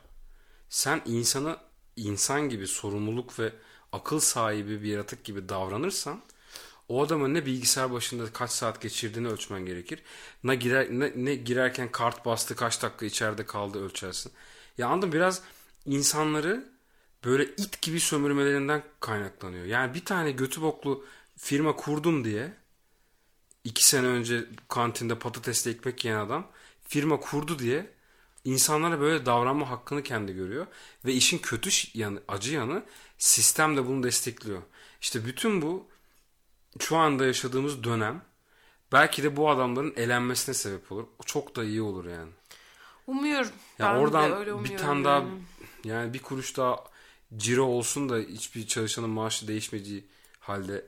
B: Sen insanı insan gibi sorumluluk ve akıl sahibi bir yaratık gibi davranırsan o adamın ne bilgisayar başında kaç saat geçirdiğini ölçmen gerekir. Ne, girer, ne, ne girerken kart bastı kaç dakika içeride kaldı ölçersin. Ya anladın biraz insanları böyle it gibi sömürmelerinden kaynaklanıyor. Yani bir tane götü boklu firma kurdum diye iki sene önce kantinde patatesle ekmek yiyen adam firma kurdu diye insanlara böyle davranma hakkını kendi görüyor. Ve işin kötü yanı, acı yanı sistem de bunu destekliyor. İşte bütün bu şu anda yaşadığımız dönem belki de bu adamların elenmesine sebep olur. Çok da iyi olur yani.
A: Umuyorum.
B: Ya
A: ben
B: oradan
A: de öyle
B: bir
A: umuyorum
B: tane daha
A: yani.
B: yani bir kuruş daha ciro olsun da hiçbir çalışanın maaşı değişmediği halde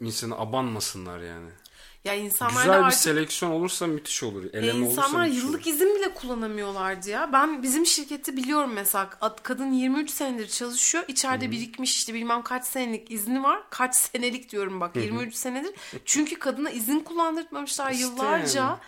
B: insanı abanmasınlar yani.
A: Ya insanlar
B: Güzel bir
A: artık
B: seleksiyon olursa müthiş olur.
A: E,
B: Eleme olursa
A: insanlar
B: müthiş
A: yıllık
B: olur.
A: izin bile kullanamıyorlardı ya. Ben bizim şirketi biliyorum mesela. Ad- Kadın 23 senedir çalışıyor. İçeride birikmiş işte bilmem kaç senelik izni var. Kaç senelik diyorum bak 23 senedir. Çünkü kadına izin kullandırtmamışlar
B: İşte
A: yıllarca.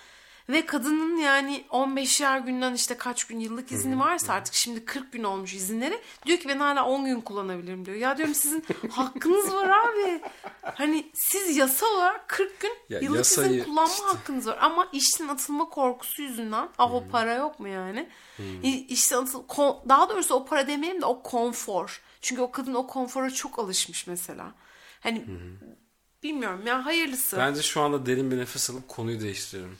A: Ve kadının yani 15'er günden işte kaç gün yıllık izni varsa artık şimdi 40 gün olmuş izinleri. Diyor ki ben hala 10 gün kullanabilirim diyor. Ya diyorum sizin hakkınız var abi. Hani siz yasa olarak 40 gün
B: Ya
A: yıllık izin
B: yasayı
A: kullanma
B: işte-
A: hakkınız var. Ama işten atılma korkusu yüzünden ah o para yok mu yani? İ- İşten atıl daha doğrusu o para demeyeyim de o konfor. Çünkü o kadın o konfora çok alışmış mesela. Hani bilmiyorum ya hayırlısı.
B: Bence şu anda derin bir nefes alıp konuyu değiştirelim.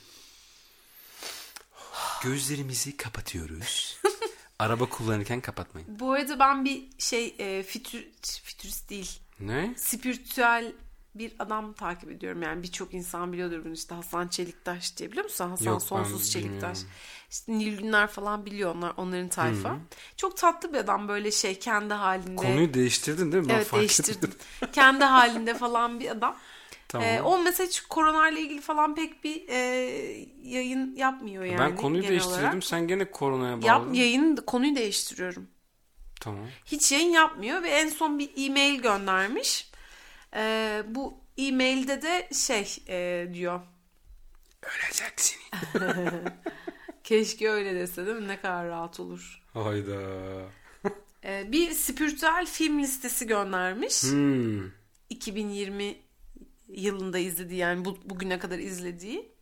B: Gözlerimizi kapatıyoruz. Araba kullanırken kapatmayın.
A: Bu arada ben bir şey e, fütür, fütürist değil.
B: Ne?
A: Spiritüel bir adam takip ediyorum. Yani birçok insan biliyordur bunu işte Hasan Çeliktaş diye biliyor musun? Hasan
B: Yok,
A: Sonsuz Çeliktaş.
B: bilmiyorum.
A: İşte Nilgünler falan biliyor onlar, onların tayfa. Çok tatlı bir adam böyle şey kendi halinde.
B: Konuyu değiştirdin değil mi? Ben
A: evet değiştirdim. kendi halinde falan bir adam.
B: Tamam.
A: Ee, o mesela hiç koronayla ilgili falan pek bir e, yayın yapmıyor yani.
B: ben konuyu değiştirdim.
A: olarak.
B: Sen gene koronaya bağladın.
A: Yap, yayın konuyu değiştiriyorum.
B: Tamam.
A: Hiç yayın yapmıyor ve en son bir e-mail göndermiş. Ee, bu e-mailde de şey e, diyor.
B: Öleceksin.
A: Keşke öyle dese değil mi? Ne kadar rahat olur.
B: Hayda.
A: Ee, bir spiritüel film listesi göndermiş.
B: Hmm.
A: 2020 yılında izlediği yani bu, bugüne kadar izlediği.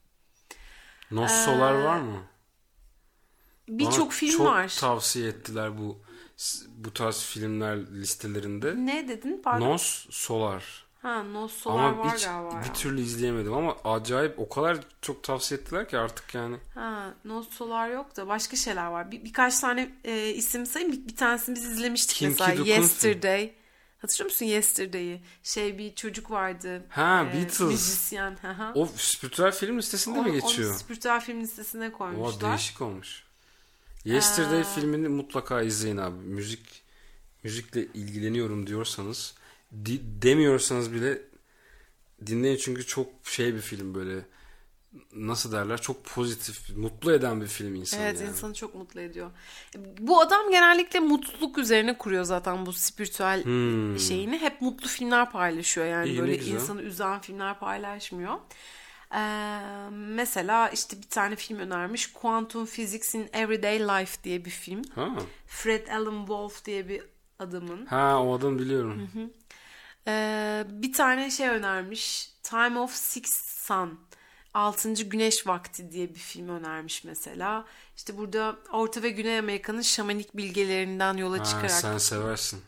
B: Nos Solar var mı?
A: Birçok film
B: çok
A: var.
B: tavsiye ettiler bu bu tarz filmler listelerinde.
A: ne dedin? Pardon.
B: Nos Solar.
A: Ha, Nos Solar
B: Ama
A: var
B: hiç
A: galiba.
B: bir
A: ya.
B: türlü izleyemedim ama acayip o kadar çok tavsiye ettiler ki artık yani.
A: Ha, Nos Solar yok da başka şeyler var. Bir, birkaç tane e, isim sayayım. Bir, bir tanesini biz izlemiştik
B: Kim
A: mesela. Yesterday. Hatırlıyor musun Yesterday'i? Şey bir çocuk vardı.
B: Ha,
A: e,
B: Beatles.
A: Müzisyen.
B: O spiritüel film listesinde
A: Onu-
B: mi geçiyor?
A: Onu spiritüel film listesine
B: O
A: koymuşlar.
B: değişik olmuş. Yesterday
A: Aa.
B: filmini mutlaka izleyin abi. Müzik müzikle ilgileniyorum diyorsanız di- demiyorsanız bile dinleyin çünkü çok şey bir film böyle nasıl derler çok pozitif mutlu eden bir film insanı
A: Evet
B: yani.
A: insanı çok mutlu ediyor. Bu adam genellikle mutluluk üzerine kuruyor zaten bu spiritüel
B: Hmm.
A: şeyini. Hep mutlu filmler paylaşıyor yani
B: İyi,
A: böyle insanı üzen filmler paylaşmıyor. Ee, mesela işte bir tane film önermiş. Quantum Physics in Everyday Life diye bir film.
B: Ha.
A: Fred Alan Wolf diye bir adamın.
B: ha o adam biliyorum.
A: Ee, bir tane şey önermiş. Time of Six Sun. Altıncı Güneş Vakti diye bir film önermiş mesela. İşte burada Orta ve Güney Amerika'nın şamanik bilgelerinden yola
B: Ha,
A: çıkarak.
B: sen seversin.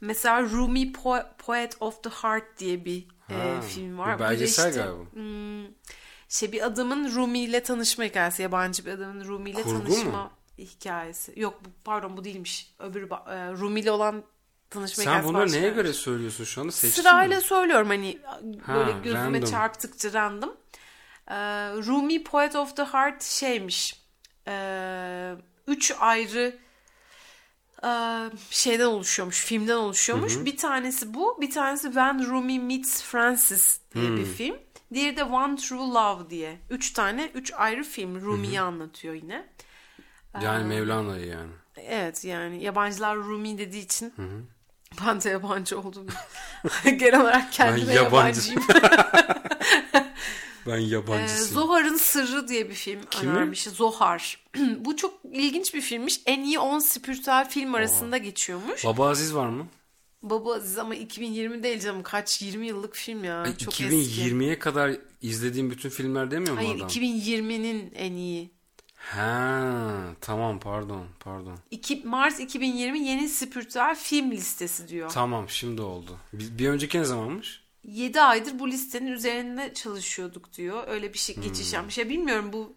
A: Mesela Rumi Po- Poet of the Heart diye bir e,
B: Ha,
A: film
B: bir
A: var. Da
B: belgesel
A: işte,
B: galiba.
A: hmm, şey bir adamın Rumi ile tanışma hikayesi. Yabancı bir adamın Rumi ile
B: Kurgu
A: tanışma
B: mu?
A: hikayesi. Yok bu, pardon bu değilmiş. Öbürü e, Rumi ile olan tanışma
B: Sen
A: hikayesi
B: bunları neye göre söylüyorsun şu anda? Seçtin
A: Sırayla
B: mi?
A: söylüyorum hani böyle
B: Ha,
A: gözüme
B: random.
A: çarptıkça random. Ee, Rumi Poet of the Heart şeymiş. Ee, üç ayrı e, şeyden oluşuyormuş, filmden oluşuyormuş. Bir tanesi bu, bir tanesi When Rumi Meets Francis diye bir film. Diğeri de One True Love diye. Üç tane, üç ayrı film Rumi'yi anlatıyor yine.
B: Yani Mevlana'yı yani.
A: Evet yani yabancılar Rumi dediği için ben de yabancı oldum. Genel olarak kendime
B: yabancı.
A: yabancıyım.
B: Ben
A: Ee,
B: yabancısıyım.
A: Zohar'ın Sırrı diye bir film
B: Kimi?
A: önermiş. Zohar. Bu çok ilginç bir filmmiş. En iyi 10 spiritüel film arasında geçiyormuş.
B: Baba Aziz var mı?
A: Baba Aziz ama 2020 değil canım. Kaç 20 yıllık film ya.
B: Ay,
A: çok eski.
B: 2020'ye kadar izlediğim bütün filmler demiyor mu
A: Hayır
B: adam?
A: 2020'nin en iyi.
B: Ha, tamam pardon pardon.
A: 2, Mart 2020 yeni spiritüel film listesi diyor.
B: Tamam şimdi oldu. Bir, bir önceki ne zamanmış?
A: 7 aydır bu listenin üzerinde çalışıyorduk diyor. Öyle bir şey
B: Hmm.
A: geçiş yapmış. Ya bilmiyorum bu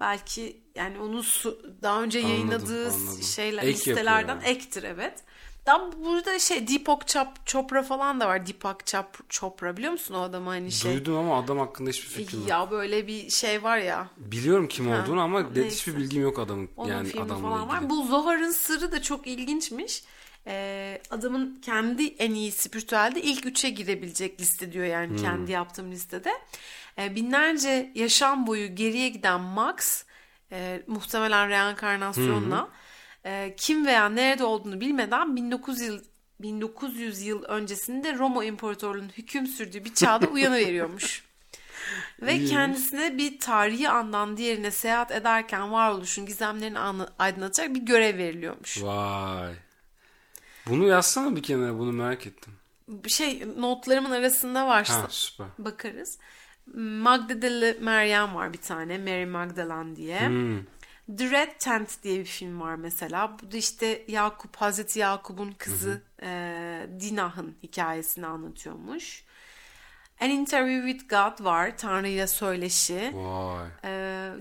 A: belki yani onun su- daha önce
B: Anladım,
A: yayınladığı
B: anladım.
A: şeyler
B: Ek
A: listelerden
B: yapıyor
A: ektir evet. Daha burada şey Deepak Chop, Chopra falan da var. Deepak Chop, Chopra biliyor musun o adamı hani şey?
B: Duydum ama adam hakkında hiçbir fikrim yok.
A: Ya böyle bir şey var ya.
B: Biliyorum kim
A: Ha,
B: olduğunu ama
A: neyse.
B: hiçbir bilgim yok adamın
A: Onun
B: yani
A: filmi
B: adamla
A: falan
B: ilgili.
A: var. Bu Zohar'ın sırrı da çok ilginçmiş. Ee, adamın kendi en iyi spiritüelde ilk üçe girebilecek liste diyor yani kendi yaptığım listede. Ee, binlerce yaşam boyu geriye giden Max e, muhtemelen reenkarnasyonla e, kim veya nerede olduğunu bilmeden 1900 yıl 1900 yıl öncesinde Roma İmparatorluğu'nun hüküm sürdüğü bir çağda uyanıveriyormuş. Ve
B: İyiymiş.
A: kendisine bir tarihi andan diğerine seyahat ederken varoluşun gizemlerini aydınlatacak bir görev veriliyormuş.
B: Vay. Bunu yazsana bir kenara bunu merak ettim.
A: Şey notlarımın arasında varsa
B: Ha süper.
A: bakarız. Magdalene Meryem var bir tane. Mary Magdalene diye.
B: Hmm.
A: The Red Tent diye bir film var mesela. Bu da işte Yakup, Hazreti Yakup'un kızı e, Dinah'ın hikayesini anlatıyormuş. An Interview with God var. Tanrı ile söyleşi.
B: Vay.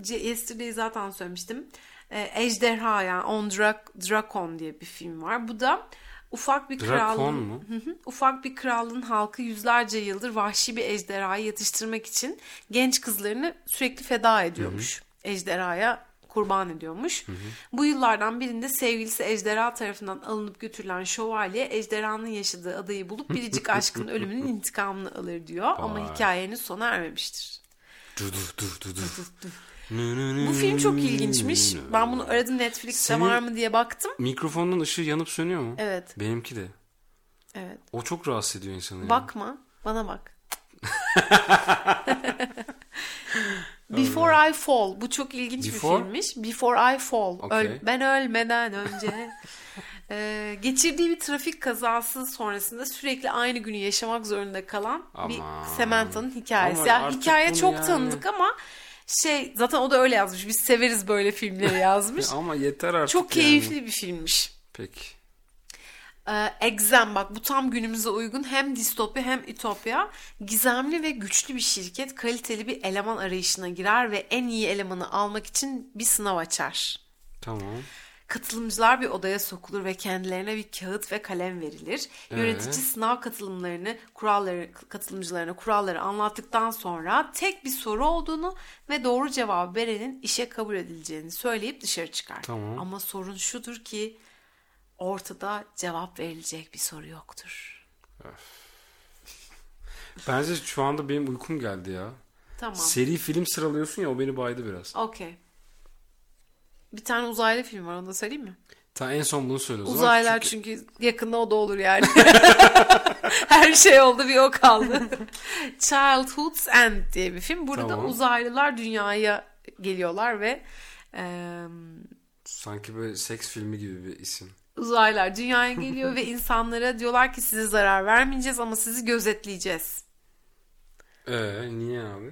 A: C- Yesterday'i zaten söylemiştim. Ee, Ejderha yani On Drak- Drakon diye bir film var. Bu da ufak bir
B: Drakon
A: krallığın
B: mu?
A: Hı hı. ufak bir krallığın halkı yüzlerce yıldır vahşi bir ejderhayı yatıştırmak için genç kızlarını sürekli feda ediyormuş. Ejderhaya kurban ediyormuş. Bu yıllardan birinde sevgilisi ejderha tarafından alınıp götürülen şövalye ejderhanın yaşadığı adayı bulup biricik aşkın ölümünün intikamını alır diyor. Ama
B: Vay.
A: hikayenin sona ermemiştir.
B: Dur dur dur dur dur.
A: Bu film çok ilginçmiş. Ben bunu aradım Netflix'te
B: Senin-
A: var mı diye baktım.
B: Mikrofonun ışığı yanıp sönüyor mu?
A: Evet,
B: Benimki de.
A: evet.
B: O çok rahatsız ediyor insanı. ya.
A: Bakma, bana bak. Before I Fall. Bu çok ilginç
B: Before?
A: bir filmmiş. Before I Fall.
B: Okey.
A: Öl- ben ölmeden önce. Ee, geçirdiği bir trafik kazası sonrasında sürekli aynı günü yaşamak zorunda kalan bir
B: Aman.
A: Samanta'nın hikayesi.
B: Ama artık
A: hikaye çok
B: yani-
A: tanıdık ama şey zaten o da öyle yazmış. Biz severiz böyle filmleri yazmış.
B: Ama yeter artık
A: çok
B: yani.
A: keyifli bir filmmiş.
B: Peki.
A: Ee, Exam bak bu tam günümüze uygun hem distopya hem ütopya. Gizemli ve güçlü bir şirket kaliteli bir eleman arayışına girer ve en iyi elemanı almak için bir sınav açar.
B: Tamam.
A: Katılımcılar bir odaya sokulur ve kendilerine bir kağıt ve kalem verilir. Yönetici
B: Evet.
A: sınav katılımlarını, kuralları, katılımcılarına kuralları anlattıktan sonra tek bir soru olduğunu ve doğru cevabı verenin işe kabul edileceğini söyleyip dışarı çıkar.
B: Tamam.
A: Ama sorun şudur ki ortada cevap verilecek bir soru yoktur.
B: Bence şu anda benim uykum geldi ya.
A: Tamam.
B: Seri film sıralıyorsun ya o beni baydı biraz.
A: Okey. Bir tane uzaylı film var onu da söyleyeyim mi?
B: Ta en son bunu söyle o zaman.
A: Uzaylılar
B: Çünkü-
A: çünkü yakında o da olur yani. Her şey oldu bir o kaldı. Childhood's End diye bir film. Burada
B: Tamam.
A: uzaylılar dünyaya geliyorlar ve eee
B: Sanki böyle seks filmi gibi bir isim.
A: uzaylılar dünyaya geliyor ve insanlara diyorlar ki size zarar vermeyeceğiz ama sizi gözetleyeceğiz.
B: Ee niye abi?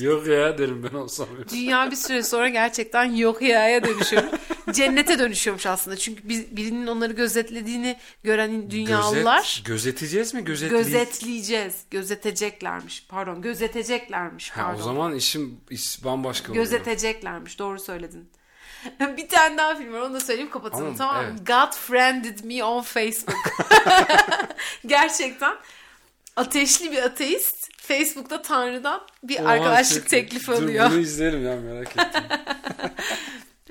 B: Yok ya derim ben olsam.
A: Dünya bir süre sonra gerçekten yok yaya dönüşüyor. Cennete dönüşüyormuş aslında. Çünkü biz, birinin onları gözetlediğini gören dünyalılar
B: Gözet, gözeteceğiz mi? Gözetli...
A: gözetleyeceğiz. Gözeteceklermiş. Pardon, gözeteceklermiş.
B: Ha,
A: Pardon.
B: o zaman işim iş bambaşka oluyor.
A: Gözeteceklermiş. Doğru söyledin. bir tane daha film var. Onu da söyleyeyim kapatalım
B: Ama,
A: tamam mı?
B: evet.
A: God friended me on Facebook. Gerçekten ateşli bir ateist Facebook'ta Tanrı'dan bir
B: Oha,
A: arkadaşlık
B: çok-
A: teklifi
B: Dur,
A: alıyor.
B: Bunu izlerim ya merak ettim.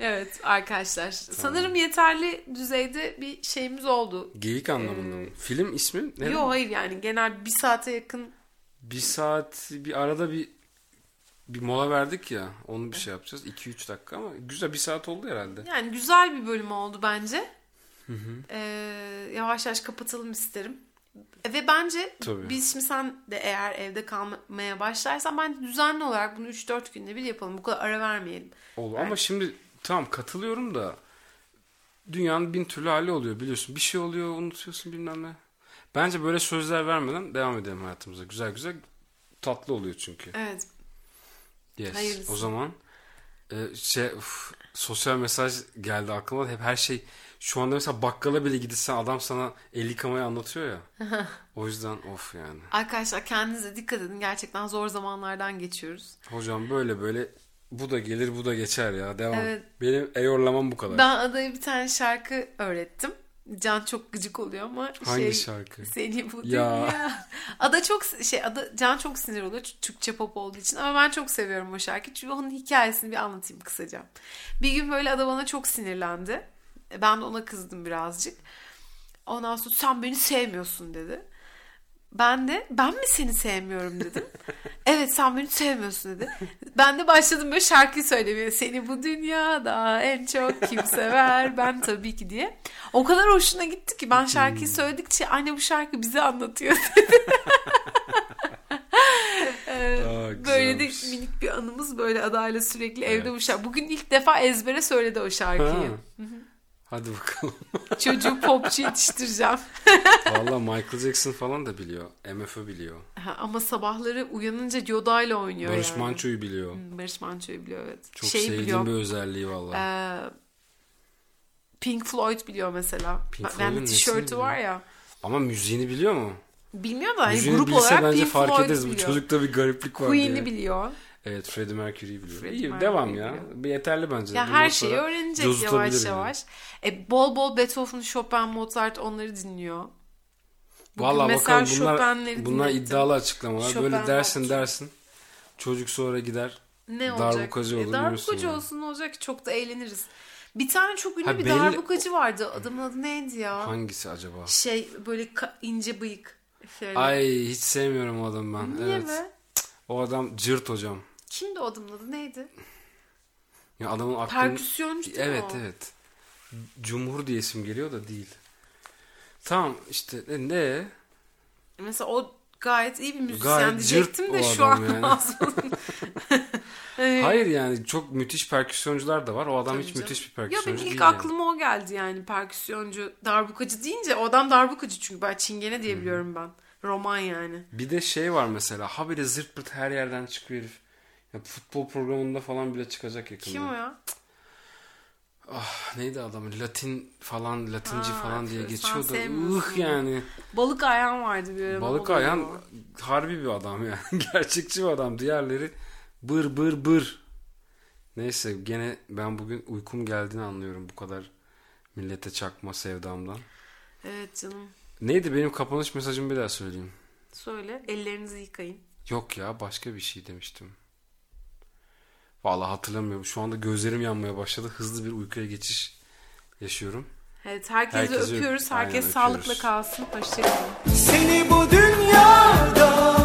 A: Evet arkadaşlar. Sanırım yeterli düzeyde bir şeyimiz oldu.
B: Geyik anlamında mı? Film ismi ne?
A: Yok hayır yani genel bir saate yakın
B: Bir saat bir arada bir bir mola verdik ya. Onu bir şey yapacağız. 2-3 dakika ama güzel bir saat oldu herhalde.
A: yani güzel bir bölüm oldu bence. Ee, yavaş yavaş kapatalım isterim. Ve bence
B: Tabii.
A: biz şimdi sen de eğer evde kalmaya başlarsan bence düzenli olarak bunu 3-4 günde bir yapalım. Bu kadar ara vermeyelim.
B: Olur. Ama şimdi tamam katılıyorum da dünyanın bin türlü hali oluyor biliyorsun. Bir şey oluyor unutuyorsun bilmem ne. Bence böyle sözler vermeden devam edelim hayatımıza. Güzel güzel tatlı oluyor çünkü.
A: Evet.
B: Yes.
A: Hayırlısı.
B: O zaman e, şey uf, sosyal mesaj geldi aklıma. Hep her şey şu anda mesela bakkala bile gidilsen adam sana el yıkamayı anlatıyor ya. o yüzden of yani.
A: Arkadaşlar kendinize dikkat edin. Gerçekten zor zamanlardan geçiyoruz.
B: Hocam böyle böyle bu da gelir bu da geçer ya. Devam.
A: Evet.
B: Benim eyorlamam bu kadar.
A: Ben adaya bir tane şarkı öğrettim. Can çok gıcık oluyor ama
B: Hangi
A: şey,
B: şarkı?
A: Seni bu
B: Ya.
A: dünya. Ada çok şey Ada Can çok sinir oluyor Türkçe pop olduğu için ama ben çok seviyorum o şarkıyı. Çünkü onun hikayesini bir anlatayım kısaca. Bir gün böyle Ada bana çok sinirlendi. Ben de ona kızdım birazcık. Ondan sonra sen beni sevmiyorsun dedi. Ben de ben mi seni sevmiyorum dedim. evet sen beni sevmiyorsun dedi. Ben de başladım böyle şarkıyı söylemeye. Seni bu dünyada en çok kim sever ben tabii ki diye. O kadar hoşuna gitti ki ben şarkıyı söyledikçe anne bu şarkı bize anlatıyor dedi. Ee,
B: Aa,
A: böyle de minik bir anımız böyle adayla sürekli evde
B: Evet.
A: bu şarkı. Bugün ilk defa ezbere söyledi o şarkıyı.
B: Ha. Hadi bakalım.
A: Çocuğu popçu yetiştireceğim.
B: Valla Michael Jackson falan da biliyor. MF'ı biliyor.
A: Ha, ama sabahları uyanınca Yoda'yla oynuyor
B: Barış
A: yani.
B: Manço'yu biliyor.
A: Hmm, Barış Manço'yu biliyor evet.
B: Çok
A: Şeyi
B: sevdiğim
A: biliyor.
B: bir özelliği valla.
A: Ee, Pink Floyd biliyor mesela.
B: Pink Floyd'un nesini
A: tişörtü var ya.
B: Ama müziğini biliyor mu?
A: Bilmiyor da hani
B: Müziğini
A: grup
B: bilse
A: olarak
B: bence
A: Pink
B: fark
A: Floyd
B: ederiz. Bu
A: biliyor.
B: çocukta bir gariplik var
A: Queen'i
B: diye.
A: biliyor.
B: Evet Freddie Mercury'yi biliyor.
A: Freddie
B: İyi
A: Mercury
B: devam ya.
A: biliyor.
B: Bir yeterli bence.
A: Ya
B: Bundan
A: her şeyi öğrenecek yavaş
B: yani.
A: yavaş. E, bol bol Beethoven, Chopin, Mozart onları dinliyor. Bugün
B: Valla
A: mesela
B: bakalım bunlar, bunlar iddialı açıklamalar.
A: Chopin
B: Böyle dersin
A: Waltz.
B: dersin. Çocuk sonra gider.
A: Ne olacak?
B: Darbukacı olur,
A: E, darbukacı
B: yani.
A: olsun ne olacak ki çok da eğleniriz. Bir tane çok ünlü
B: Ha,
A: bir
B: belli-
A: darbukacı vardı. Adamın adı neydi ya?
B: Hangisi acaba?
A: Şey böyle ince bıyık. Şöyle.
B: Ay hiç sevmiyorum o adamı ben.
A: Niye
B: evet.
A: be?
B: O adam cırt hocam.
A: Kimdi o adamın adı neydi?
B: Ya adamın aklını...
A: Perküsyoncu değil
B: Evet
A: o?
B: evet. Cumhur diye isim geliyor da değil. Tamam işte ne?
A: Mesela o gayet iyi bir müzisyen
B: Gayet
A: diyecektim de şu an
B: yani.
A: Evet.
B: Hayır yani çok müthiş perküsyoncular da var. O adam
A: Tabii
B: hiç
A: canım.
B: müthiş bir
A: Ya
B: perküsyoncu
A: benim
B: değil
A: ilk
B: yani.
A: aklıma o geldi yani perküsyoncu, darbukacı deyince o adam darbukacı çünkü ben çingene diye biliyorum ben. Roman yani.
B: Bir de şey var mesela. Habire zırt pırt her yerden çıkıyor herif. Ya futbol programında falan bile çıkacak yakında.
A: Kim o ya?
B: Ah, neydi adamın? Latin falan, Latinci
A: Ha,
B: falan diye
A: sen
B: geçiyor da
A: sevmiyorsun
B: ıh yani.
A: Balık ayağın vardı bir ara.
B: Balık? Ayhan harbi bir adam yani. Gerçekçi bir adam. Diğerleri bır bır bır. Neyse gene ben bugün uykum geldiğini anlıyorum bu kadar millete çakma sevdamdan.
A: Evet canım.
B: Neydi benim kapanış mesajımı bir daha söyleyeyim.
A: Söyle. Ellerinizi yıkayın.
B: Yok ya başka bir şey demiştim. Vallahi hatırlamıyorum. Şu anda gözlerim yanmaya başladı. Hızlı bir uykuya geçiş yaşıyorum.
A: Evet herkesi
B: Herkesi öp-
A: öpüyoruz.
B: Aynen,
A: Herkes
B: öpüyoruz.
A: sağlıkla kalsın. Hoşçakalın.
C: Seni bu dünyada